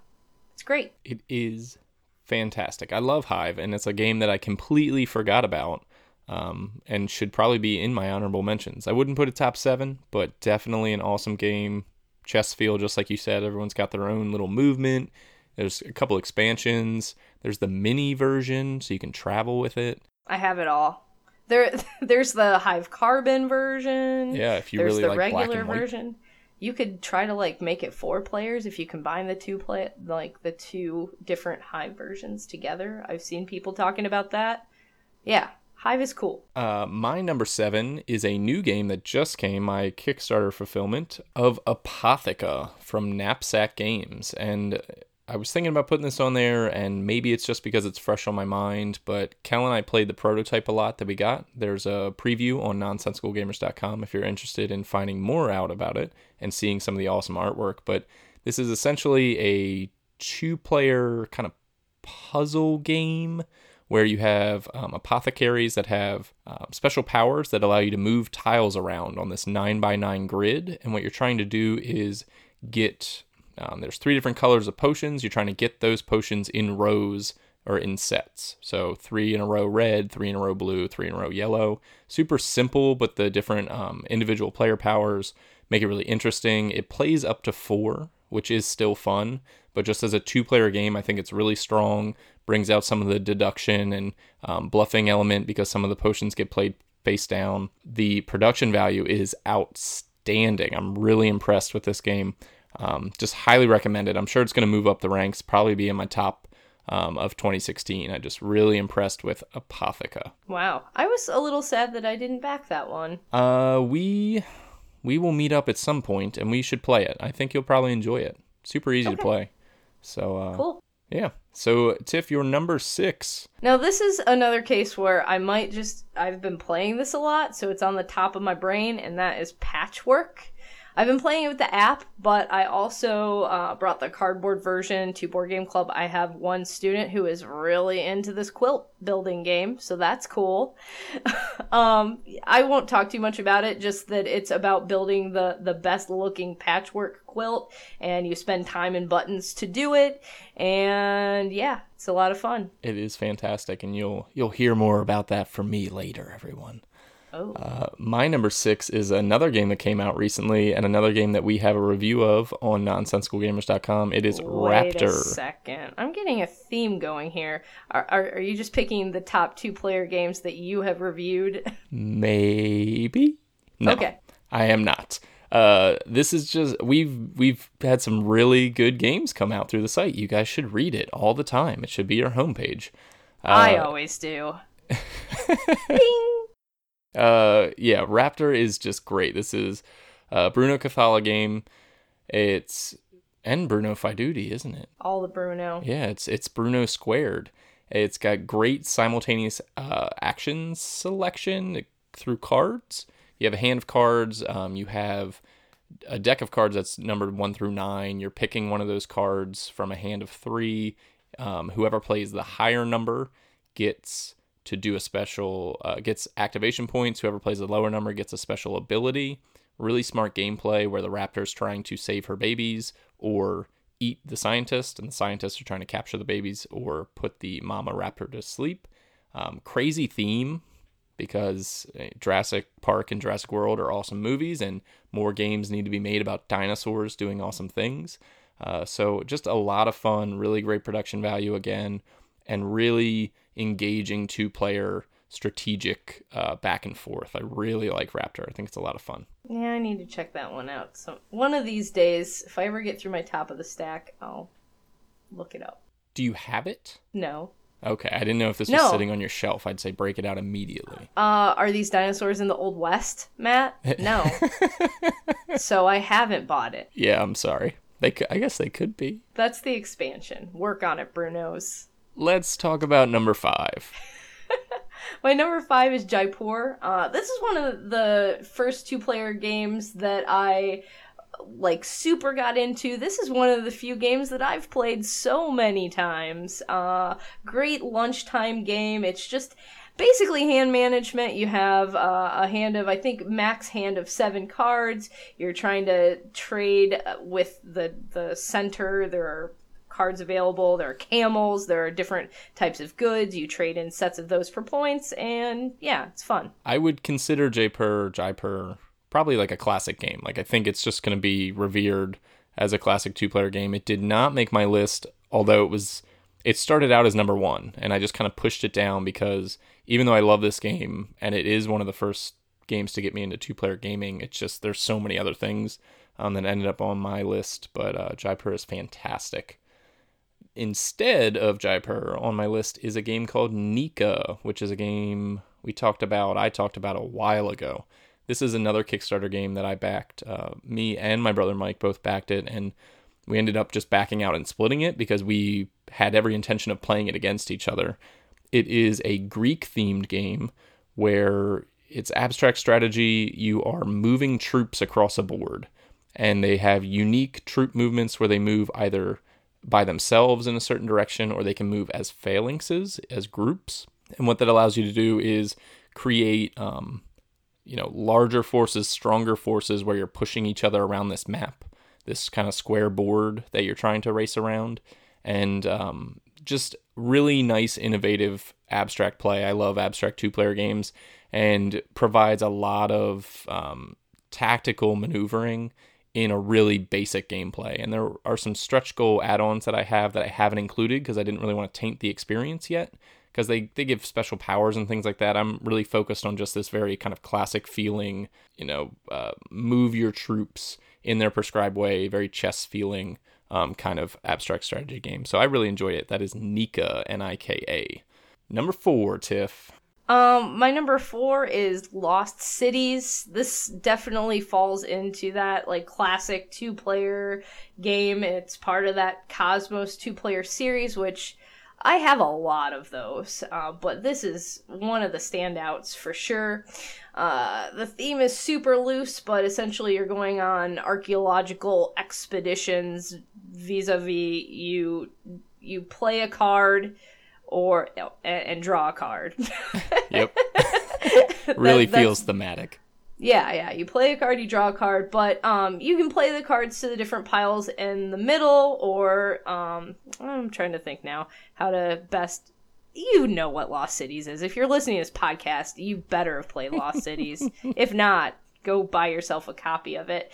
it's great. It is fantastic. I love Hive, and it's a game that I completely forgot about um, and should probably be in my honorable mentions. I wouldn't put it top seven, but definitely an awesome game. Chess feel, just like you said, everyone's got their own little movement. There's a couple expansions. There's the mini version, so you can travel with it. I have it all. There, [LAUGHS] there's the Hive Carbon version. Yeah, if you there's really the like regular black and white. version. You could try to like make it four players if you combine the two play like the two different Hive versions together. I've seen people talking about that. Yeah, Hive is cool. Uh, my number seven is a new game that just came, my Kickstarter fulfillment of Apotheca from Knapsack Games. And I was thinking about putting this on there, and maybe it's just because it's fresh on my mind, but Kel and I played the prototype a lot that we got. There's a preview on nonsensicalgamers.com if you're interested in finding more out about it and seeing some of the awesome artwork. But this is essentially a two player kind of puzzle game where you have um, apothecaries that have um, special powers that allow you to move tiles around on this 9 by 9 grid. And what you're trying to do is get um, there's three different colors of potions. You're trying to get those potions in rows or in sets. So three in a row red, three in a row blue, three in a row yellow. Super simple, but the different um, individual player powers make it really interesting. It plays up to four, which is still fun, but just as a two player game, I think it's really strong. Brings out some of the deduction and um, bluffing element because some of the potions get played face down. The production value is outstanding. I'm really impressed with this game. Um, just highly recommend it. I'm sure it's going to move up the ranks, probably be in my top um, of 2016. I just really impressed with Apotheca. Wow, I was a little sad that I didn't back that one. Uh, we we will meet up at some point, and we should play it. I think you'll probably enjoy it. Super easy to play. So uh, Cool. yeah. So Tiff, you're number six. Now, this is another case where I might just, I've been playing this a lot, so it's on the top of my brain, and that is Patchwork. I've been playing it with the app, but I also uh, brought the cardboard version to Board Game Club. I have one student who is really into this quilt building game, so that's cool. [LAUGHS] um, I won't talk too much about it, just that it's about building the, the best looking patchwork quilt, and you spend time and buttons to do it, and yeah, it's a lot of fun. It is fantastic, and you'll you'll hear more about that from me later, everyone. Oh. Uh, my number six is another game that came out recently, and another game that we have a review of on nonsensicalgamers.com. It is Wait a Raptor. second. I'm getting a theme going here. Are, are, are you just picking the top two player games that you have reviewed? Maybe. No, Okay. I am not. Uh, this is just we've we've had some really good games come out through the site. You guys should read it all the time. It should be your homepage. I always do. [LAUGHS] Uh, yeah, Raptor is just great. This is uh, Bruno Cathala game. It's and Bruno Faidutti, isn't it? All the Bruno. Yeah, it's it's Bruno squared. It's got great simultaneous uh, action selection through cards. You have a hand of cards. Um, you have a deck of cards that's numbered one through nine. You're picking one of those cards from a hand of three. Um, whoever plays the higher number gets to do a special, uh, gets activation points. Whoever plays the lower number gets a special ability. Really smart gameplay where the raptor's trying to save her babies or eat the scientist, and the scientists are trying to capture the babies or put the mama raptor to sleep. Um, crazy theme because uh, Jurassic Park and Jurassic World are awesome movies, and more games need to be made about dinosaurs doing awesome things. Uh, so just a lot of fun, really great production value again, and really engaging two-player strategic uh, back and forth. I really like Raptor. I think it's a lot of fun. Yeah, I need to check that one out. So one of these days, if I ever get through my top of the stack, I'll look it up. Do you have it? No. Okay, I didn't know if this No. was sitting on your shelf. I'd say break it out immediately. Uh, are these dinosaurs in the Old West, Matt? No. [LAUGHS] so I haven't bought it. Yeah, I'm sorry. They, cou- I guess they could be. That's the expansion. Work on it, Brunos. Let's talk about number five. [LAUGHS] My number five is Jaipur. Uh, this is one of the first two player games that I like super got into. This is one of the few games that I've played so many times. Uh, great lunchtime game. It's just basically hand management. You have uh, a hand of, I think, max hand of seven cards. You're trying to trade with the the center. There are cards available. There are camels. There are different types of goods. You trade in sets of those for points, and yeah, it's fun. I would consider Jaipur, Jaipur probably like a classic game. Like I think it's just going to be revered as a classic two-player game. It did not make my list, although it was it started out as number 1 and I just kind of pushed it down because even though I love this game and it is one of the first games to get me into two-player gaming, it's just there's so many other things um, that ended up on my list, but uh, Jaipur is fantastic. Instead of Jaipur on my list is a game called Nika, which is a game we talked about, I talked about a while ago. This is another Kickstarter game that I backed. Uh, me and my brother Mike both backed it, and we ended up just backing out and splitting it because we had every intention of playing it against each other. It is a Greek themed game where it's abstract strategy. You are moving troops across a board, and they have unique troop movements where they move either by themselves in a certain direction or they can move as phalanxes, as groups. And what that allows you to do is create um, you know larger forces stronger forces where you're pushing each other around this map this kind of square board that you're trying to race around and um, just really nice innovative abstract play i love abstract two player games and provides a lot of um, tactical maneuvering in a really basic gameplay and there are some stretch goal add-ons that i have that i haven't included because i didn't really want to taint the experience yet because they, they give special powers and things like that. I'm really focused on just this very kind of classic feeling, you know, uh, move your troops in their prescribed way, very chess feeling um, kind of abstract strategy game. So I really enjoy it. That is Nika, N I K A. Number four, Tiff. Um, my number four is Lost Cities. This definitely falls into that like classic two player game. It's part of that Cosmos two player series, which I have a lot of those, uh, but this is one of the standouts for sure. Uh, the theme is super loose, but essentially you're going on archaeological expeditions vis-a-vis you you play a card or and, and draw a card. [LAUGHS] Yep. [LAUGHS] really That- feels thematic. yeah, yeah. You play a card, you draw a card, but um, you can play the cards to the different piles in the middle, or um, I'm trying to think now how to best. You know what Lost Cities is. If you're listening to this podcast, you better have played Lost Cities. [LAUGHS] If not, go buy yourself a copy of it.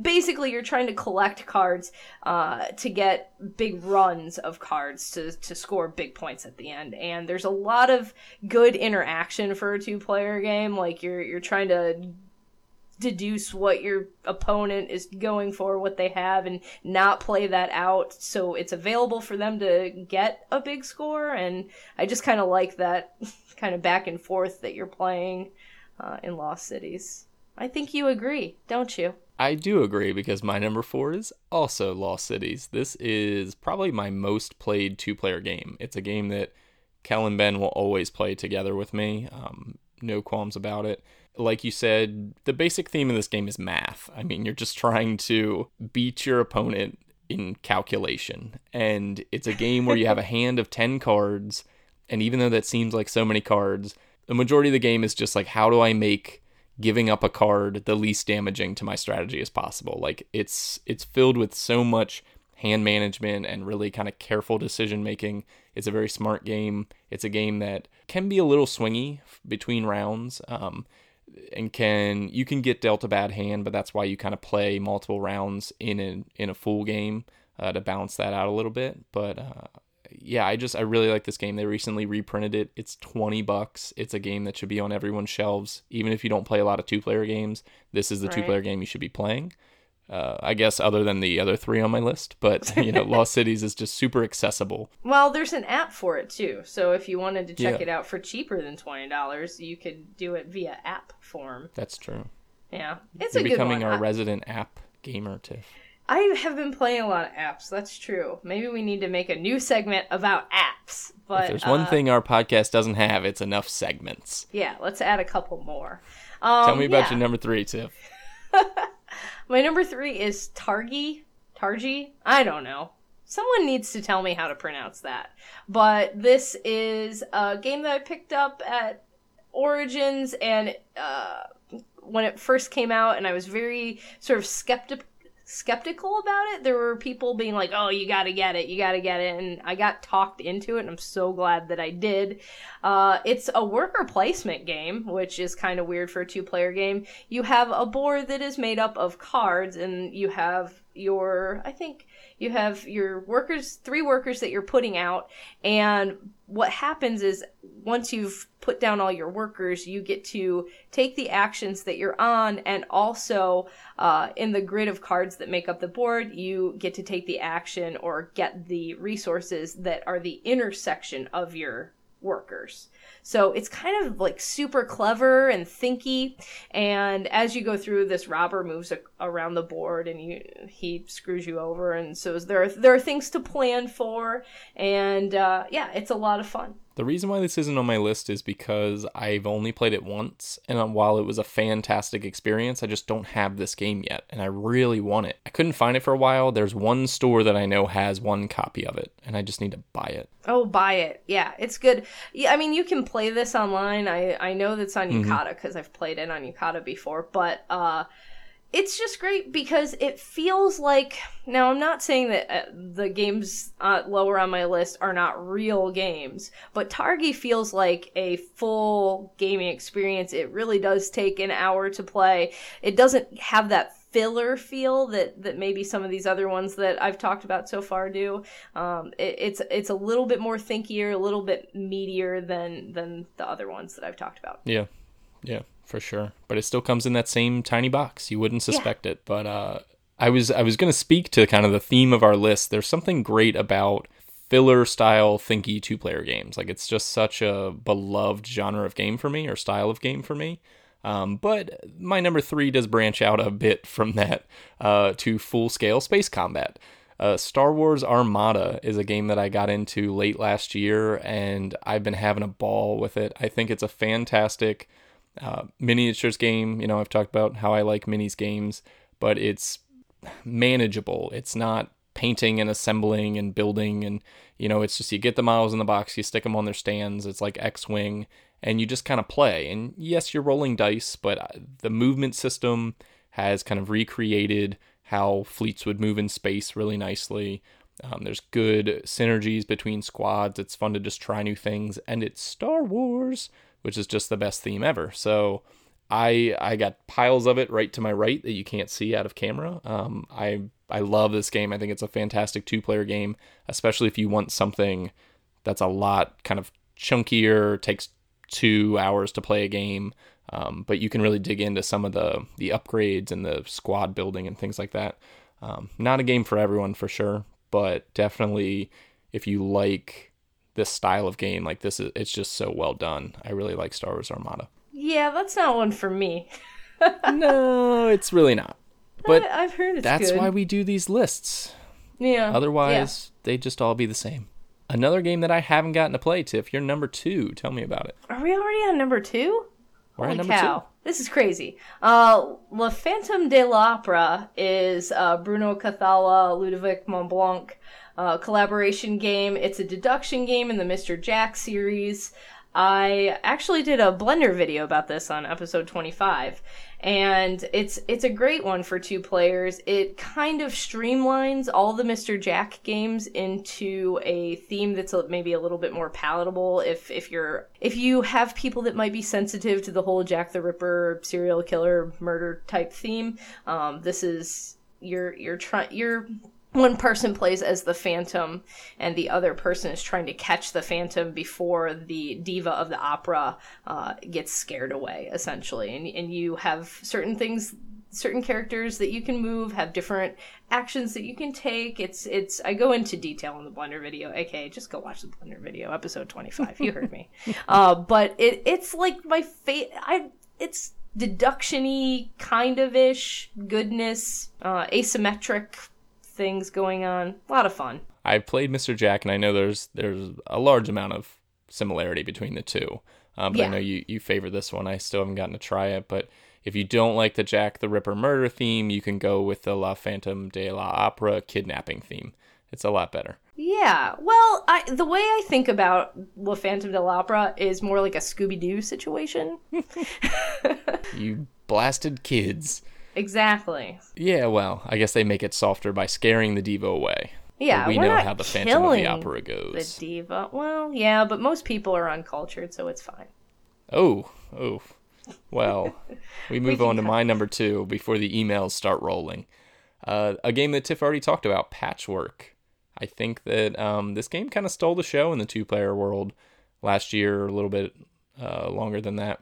Basically, you're trying to collect cards uh, to get big runs of cards to, to score big points at the end. And there's a lot of good interaction for a two player game. Like you're you're trying to deduce what your opponent is going for, what they have, and not play that out so it's available for them to get a big score. And I just kind of like that [LAUGHS] kind of back and forth that you're playing uh, in Lost Cities. I think you agree, don't you? I do agree because my number four is also Lost Cities. This is probably my most played two player game. It's a game that Kel and Ben will always play together with me. Um, no qualms about it. Like you said, the basic theme of this game is math. I mean, you're just [LAUGHS] trying to beat your opponent in calculation. And it's a game where you have a [LAUGHS] hand of 10 cards. And even though that seems like so many cards, the majority of the game is just like, how do I make giving up a card the least damaging to my strategy as possible. Like it's it's filled with so much hand management and really kind of careful decision making. It's a very smart game. It's a game that can be a little swingy between rounds. Um, and can you can get dealt a bad hand, but that's why you kind of play multiple rounds in a in a full game uh, to balance that out a little bit. But uh, yeah, I just I really like this game. They recently reprinted it. It's 20 bucks. It's a game that should be on everyone's shelves. Even if you don't play a lot of two-player games, this is the Right. two-player game you should be playing. Uh, I guess other than the other three on my list, but [LAUGHS] you know, Lost Cities is just super accessible. Well, there's an app for it too. So if you wanted to check Yeah. it out for cheaper than twenty dollars, you could do it via app form. That's true. Yeah, it's You're a good becoming our I- resident app gamer, Tiff. I have been playing a lot of apps. That's true. Maybe we need to make a new segment about apps. But If there's one uh, thing our podcast doesn't have, it's enough segments. yeah, let's add a couple more. Um, Tell me about yeah. your number three, Tiff. [LAUGHS] My number three is Targi. Targi? I don't know. Someone needs to tell me how to pronounce that. But this is a game that I picked up at Origins and uh, when it first came out, and I was very sort of skeptic skeptical about it. There were people being like, "Oh, you got to get it, you got to get it," and I got talked into it, and I'm so glad that I did. Uh, it's a worker placement game, which is kind of weird for a two-player game. You have a board that is made up of cards, and you have your, I think you have your workers, three workers that you're putting out, and what happens is once you've put down all your workers, you get to take the actions that you're on, and also uh, in the grid of cards that make up the board, you get to take the action or get the resources that are the intersection of your workers. So it's kind of like super clever and thinky. And as you go through, this robber moves a- around the board and you he screws you over. And so there are, there are things to plan for. And uh, yeah, it's a lot of fun. The reason why this isn't on my list is because I've only played it once, and while it was a fantastic experience, I just don't have this game yet, and I really want it. I couldn't find it for a while. There's one store that I know has one copy of it, and I just need to buy it. Oh, buy it. Yeah, it's good. Yeah, I mean, you can play this online. I, I know that's on Yucata because I've played it on Yucata before, but uh, it's just great because it feels like. Now, I'm not saying that uh, the games uh, lower on my list are not real games, but Targi feels like a full gaming experience. It really does take an hour to play. It doesn't have that filler feel that that maybe some of these other ones that I've talked about so far do. Um, it, it's it's a little bit more thinkier, a little bit meatier than than the other ones that I've talked about. Yeah, yeah, for sure. But it still comes in that same tiny box. You wouldn't suspect it. But uh, I was I was gonna speak to kind of the theme of our list. There's something great about filler style thinky two player games. Like it's just such a beloved genre of game for me or style of game for me. Um, but my number three does branch out a bit [LAUGHS] from that uh, to full scale space combat. Uh, Star Wars Armada is a game that I got into late last year, and I've been having a ball with it. I think it's a fantastic uh, miniatures game. You know, I've talked about how I like minis games, but it's manageable. It's not painting and assembling and building, and you know, it's just you get the models in the box, you stick them on their stands. It's like X Wing, and you just kind of play. And yes, you're rolling dice, but uh, the movement system has kind of recreated how fleets would move in space really nicely. Um, there's good synergies between squads. It's fun to just try new things, and it's Star Wars, which is just the best theme ever. So I I got piles of it right to my right that you can't see out of camera. Um, I I love this game. I think it's a fantastic two player game, especially if you want something that's a lot kind of chunkier, takes two hours to play a game. Um, but you can really dig into some of the the upgrades and the squad building and things like that. Um, not a game for everyone for sure, but definitely if you like this style of game, like this is it's just so well done. I really like Star Wars Armada. Yeah, that's not one for me. [LAUGHS] no, it's really not. But I, have heard it's that's good. why we do these lists. yeah. Otherwise, they'd just all be the same. Another game that I haven't gotten to play, Tiff. You're number two. Tell me about it. Are we already on number two? We're Holy number cow. two. This is crazy. Uh, Le Phantom de l'Opera is uh, Bruno Cathala, Ludovic Maublanc uh, collaboration game. It's a deduction game in the Mr. Jack series. I actually did a Blender video about this on episode 25 and it's it's a great one for two players. It kind of streamlines all the Mr. Jack games into a theme that's maybe a little bit more palatable if if you're if you have people that might be sensitive to the whole Jack the Ripper serial killer murder type theme. Um, this is you're you're trying you're one person plays as the phantom and the other person is trying to catch the phantom before the diva of the opera uh, gets scared away essentially. And, and you have certain things certain characters that you can move have different actions that you can take. It's it's i go into detail in the blender video. Aka just go watch the blender video episode 25 you heard me. [LAUGHS] Uh, but it it's like my fate i it's deduction-y kind of ish goodness uh, asymmetric things going on a lot of fun I've played Mr. Jack, and I know there's there's a large amount of similarity between the two. Um, but I know you you favor this one. I still haven't gotten to try it, but if you don't like the Jack the Ripper murder theme, you can go with the La Phantom de la Opera kidnapping theme. It's a lot better. Yeah, well, I, the way I think about La Phantom de l'Opera is more like a Scooby Doo situation. [LAUGHS] You blasted kids. Exactly. Yeah, well, I guess they make it softer by scaring the diva away. Yeah, we we're know how the Phantom of the Opera goes. The diva. Well, yeah, but most people are uncultured, so it's fine. Oh, oh. Well, we [LAUGHS] move can on to my number two before the emails start rolling. Uh, a game that Tiff already talked about, Patchwork. I think that um, this game kind of stole the show in the two player world last year, a little bit uh, longer than that.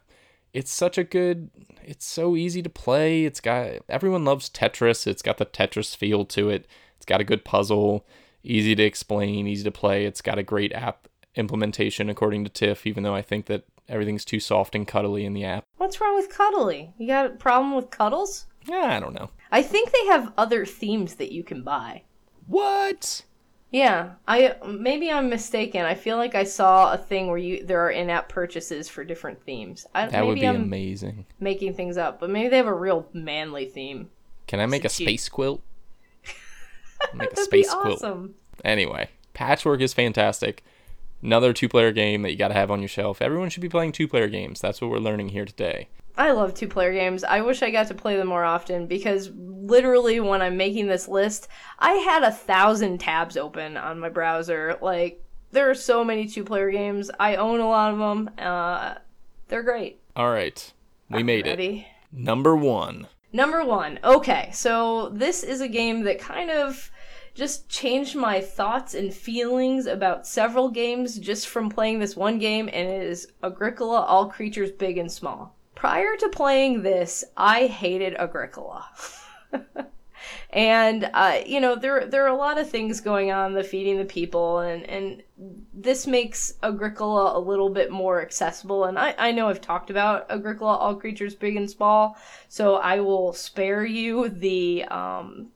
It's such a good, it's so easy to play. It's got, everyone loves Tetris. It's got the Tetris feel to it. It's got a good puzzle, easy to explain, easy to play. It's got a great app implementation, according to Tiff, even though I think that everything's too soft and cuddly in the app. What's wrong with cuddly? You got a problem with cuddles? Yeah, I don't know. I think they have other themes that you can buy. What? Yeah, I maybe I'm mistaken. I feel like I saw a thing where you there are in-app purchases for different themes. I, That maybe would be I'm amazing. making things up, but maybe they have a real manly theme. Can I make a space quilt? [LAUGHS] make a space quilt. awesome. Anyway, Patchwork is fantastic. Another two player game that you got to have on your shelf. Everyone should be playing two player games. That's what we're learning here today. I love two player games. I wish I got to play them more often because literally when I'm making this list, I had a thousand tabs open on my browser. Like, there are so many two player games. I own a lot of them. Uh, they're great. All right. We made it. Number one. Number one. Okay, so this is a game that kind of just changed my thoughts and feelings about several games just from playing this one game, and it is Agricola All Creatures Big and Small. Prior to playing this, I hated Agricola. [LAUGHS] and uh, you know there there are a lot of things going on the feeding the people and and this makes agricola a little bit more accessible and i i know i've talked about agricola all creatures big and small so i will spare you the um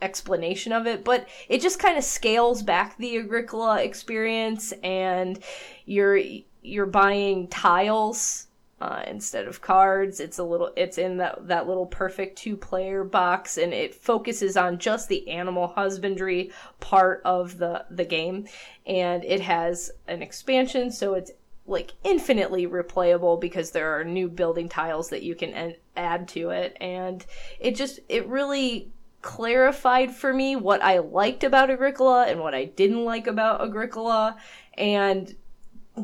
explanation of it but it just kind of scales back the agricola experience and you're you're buying tiles uh, instead of cards. It's a little, it's in that that little perfect two player box, and it focuses on just the animal husbandry part of the the game, and it has an expansion, so it's like infinitely replayable because there are new building tiles that you can en- add to it, and it just it really clarified for me what I liked about Agricola and what I didn't like about Agricola, and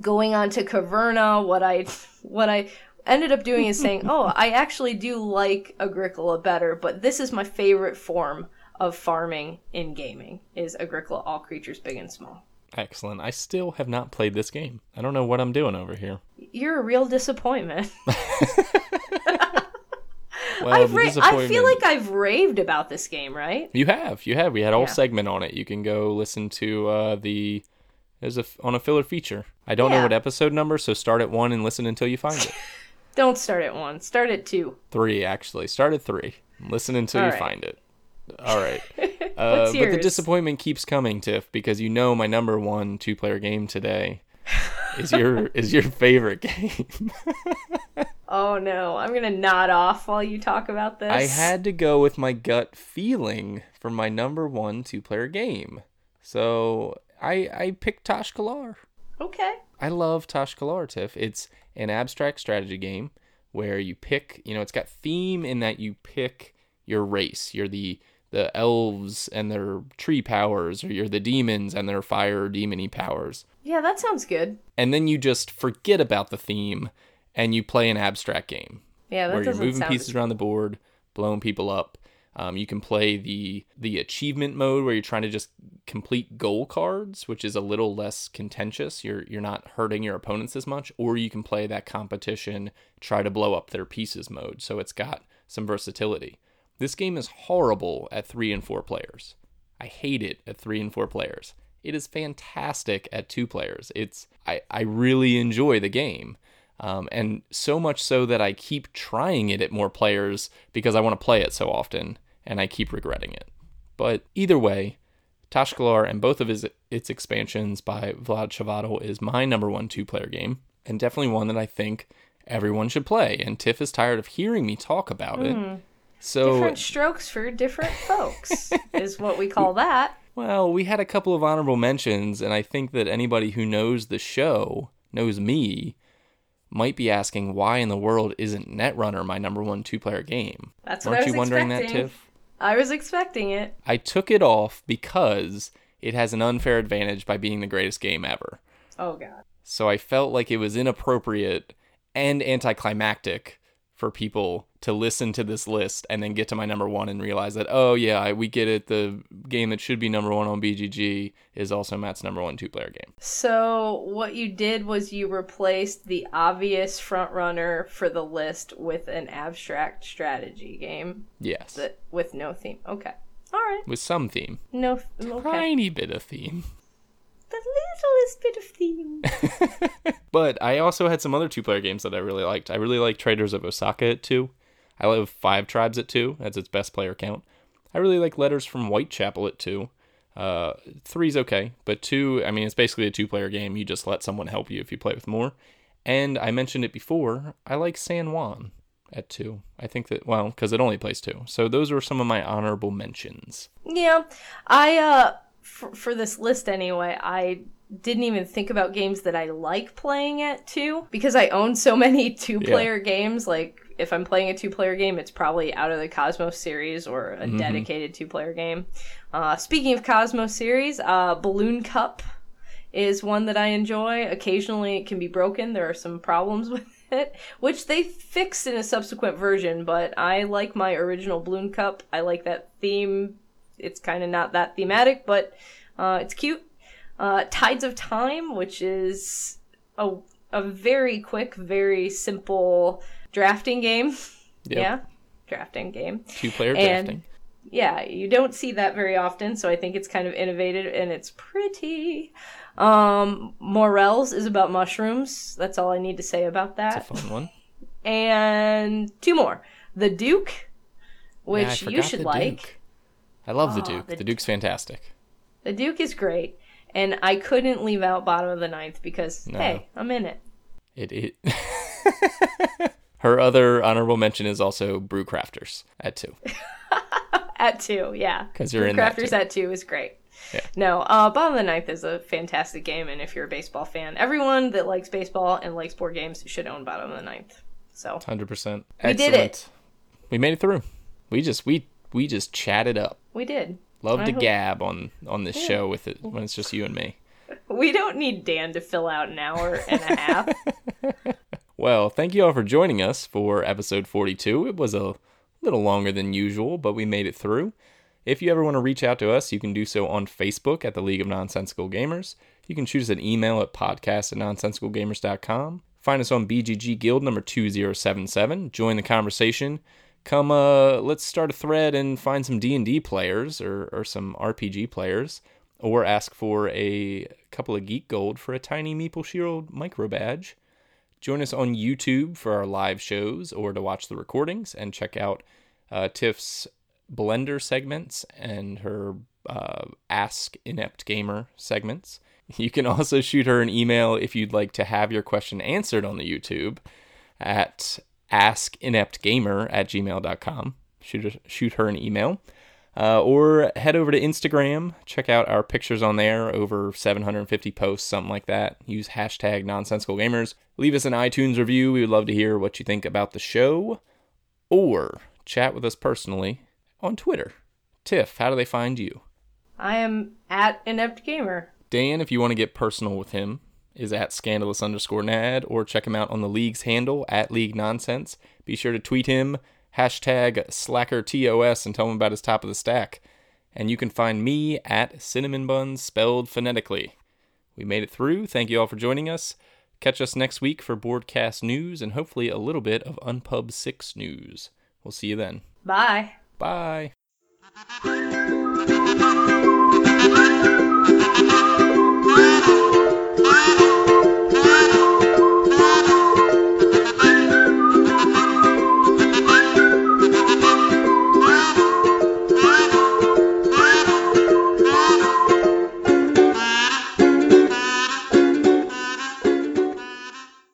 going on to Caverna, what I what I ended up doing is saying, "Oh, I actually do like Agricola better, but this is my favorite form of farming in gaming is Agricola all creatures big and small." Excellent. I still have not played this game. I don't know what I'm doing over here. You're a real disappointment. [LAUGHS] [LAUGHS] Well, ra- I feel like I've raved about this game, right? You have, you have. We had a whole Yeah. segment on it. You can go listen to uh, the as a on a filler feature. I don't know what episode number, so start at one and listen until you find it. [LAUGHS] Don't start at one. Start at two. three actually. Start at three. Listen until All you right. find it. All right. [LAUGHS] Uh, but the disappointment keeps coming, Tiff, because you know my number one two player game today [LAUGHS] is your is your favorite game. Oh no, I'm gonna nod off while you talk about this. I had to go with my gut feeling for my number one two player game. So I I picked Tash-Kalar. Okay. I love Tash-Kalar, Tiff. It's an abstract strategy game where you pick, you know, it's got theme in that you pick your race. You're the the elves and their tree powers, or you're the demons and their fire demony powers. Yeah, that sounds good. And then you just forget about the theme and you play an abstract game Yeah, that where you're moving sound pieces around the board, blowing people up. Um, you can play the the achievement mode where you're trying to just complete goal cards, which is a little less contentious. You're you're not hurting your opponents as much, or you can play that competition, try to blow up their pieces mode. So it's got some versatility. This game is horrible at three and four players. I hate it at three and four players. It is fantastic at two players. It's I, I really enjoy the game. Um, and so much so that I keep trying it at more players because I want to play it so often, and I keep regretting it. But either way, Tashkalar and both of his its expansions by Vlad Chvátil is my number one two player game, and definitely one that I think everyone should play. And Tiff is tired of hearing me talk about it. Hmm. So Different strokes for different folks [LAUGHS] is what we call that. Well, we had a couple of honorable mentions, and I think that anybody who knows the show, knows me, might be asking why in the world isn't Netrunner my number one two player game? That's what Weren't I was you wondering expecting. that, Tiff? I was expecting it. I took it off because it has an unfair advantage by being the greatest game ever. Oh god. So I felt like it was inappropriate and anticlimactic for people to listen to this list and then get to my number one and realize that, oh, yeah, I- we get it. The game that should be number one on BGG is also Matt's number one two player game. So what you did was you replaced the obvious front runner for the list with an abstract strategy game Yes. that with no theme. Okay. All right. With some theme. No. Okay. Tiny bit of theme. The littlest bit of theme. [LAUGHS] But I also had some other two player games that I really liked. I really like Traders of Osaka two. I love Five Tribes at two. That's its best player count. I really like Letters from Whitechapel at two. Uh, three's okay, but two, I mean, it's basically a two player game. You just let someone help you if you play with more. And I mentioned it before, I like San Juan at two. I think that, well, because it only plays two. So those are some of my honorable mentions. Yeah, I uh for, for this list anyway, I didn't even think about games that I like playing at two because I own so many [LAUGHS] two-player games. Like if I'm playing a two-player game, it's probably out of the Cosmos series or a dedicated two-player game. Uh, speaking of Cosmos series, uh, Balloon Cup is one that I enjoy. Occasionally, it can be broken. There are some problems [LAUGHS] with it, which they fixed in a subsequent version. But I like my original Balloon Cup. I like that theme. It's kind of not that thematic, but uh, it's cute. Uh, Tides of Time, which is a a very quick, very simple drafting game. Yep. Yeah, drafting game Two player And- drafting. yeah, you don't see that very often, so I think it's kind of innovative and it's pretty. Um, Morels is about mushrooms. That's all I need to say about that. It's a fun one. And two more. The Duke, Yeah, which you should like. Duke. I love the Oh, Duke. the the Duke's fantastic. The Duke is great. And I couldn't leave out bottom of the ninth because, No. hey, I'm in it. It, it [LAUGHS] Her other honorable mention is also Brew Crafters at two. [LAUGHS] At two, yeah. Because you're in Crafters at two is great. Yeah. No, uh, Bottom of the Ninth is a fantastic game, and if you're a baseball fan, everyone that likes baseball and likes board games should own Bottom of the Ninth. So Hundred percent. We did it. We made it through. We just we we just chatted up. we did. Love I to hope- gab on on this show with it when it's just you and me. [LAUGHS] We don't need Dan to fill out an hour and a half. [LAUGHS] Well, thank you all for joining us for episode 42. It was a little longer than usual, but we made it through. If you ever want to reach out to us, you can do so on Facebook at the League of Nonsensical Gamers. You can shoot us an email at podcast at nonsensicalgamers.com. Find us on BGG Guild number 2077. Join the conversation. Come, uh, let's start a thread and find some D&D players or, or some RPG players. Or ask for a couple of Geek Gold for a tiny Meeple Shield micro badge. Join us on YouTube for our live shows or to watch the recordings and check out uh, Tiff's Blender segments and her uh, Ask Inept Gamer segments. You can also shoot her an email if you'd like to have your question answered on the YouTube at askineptgamer at gmail.com. Shoot, shoot her an email. Uh, or head over to Instagram. Check out our pictures on there. Over 750 posts, something like that. Use hashtag nonsensical gamers. Leave us an iTunes review. We would love to hear what you think about the show. Or chat with us personally on Twitter. Tiff, how do they find you? I am at Inept Gamer. Dan, if you want to get personal with him, is at scandalous underscore nad, or check him out on the league's handle at league nonsense. Be sure to tweet him hashtag slackerTOS and tell him about his top of the stack. And you can find me at Cinnamon Buns spelled phonetically. We made it through. Thank you all for joining us. Catch us next week for Boardcast news and hopefully a little bit of Unpub 6 news. We'll see you then. Bye. Bye.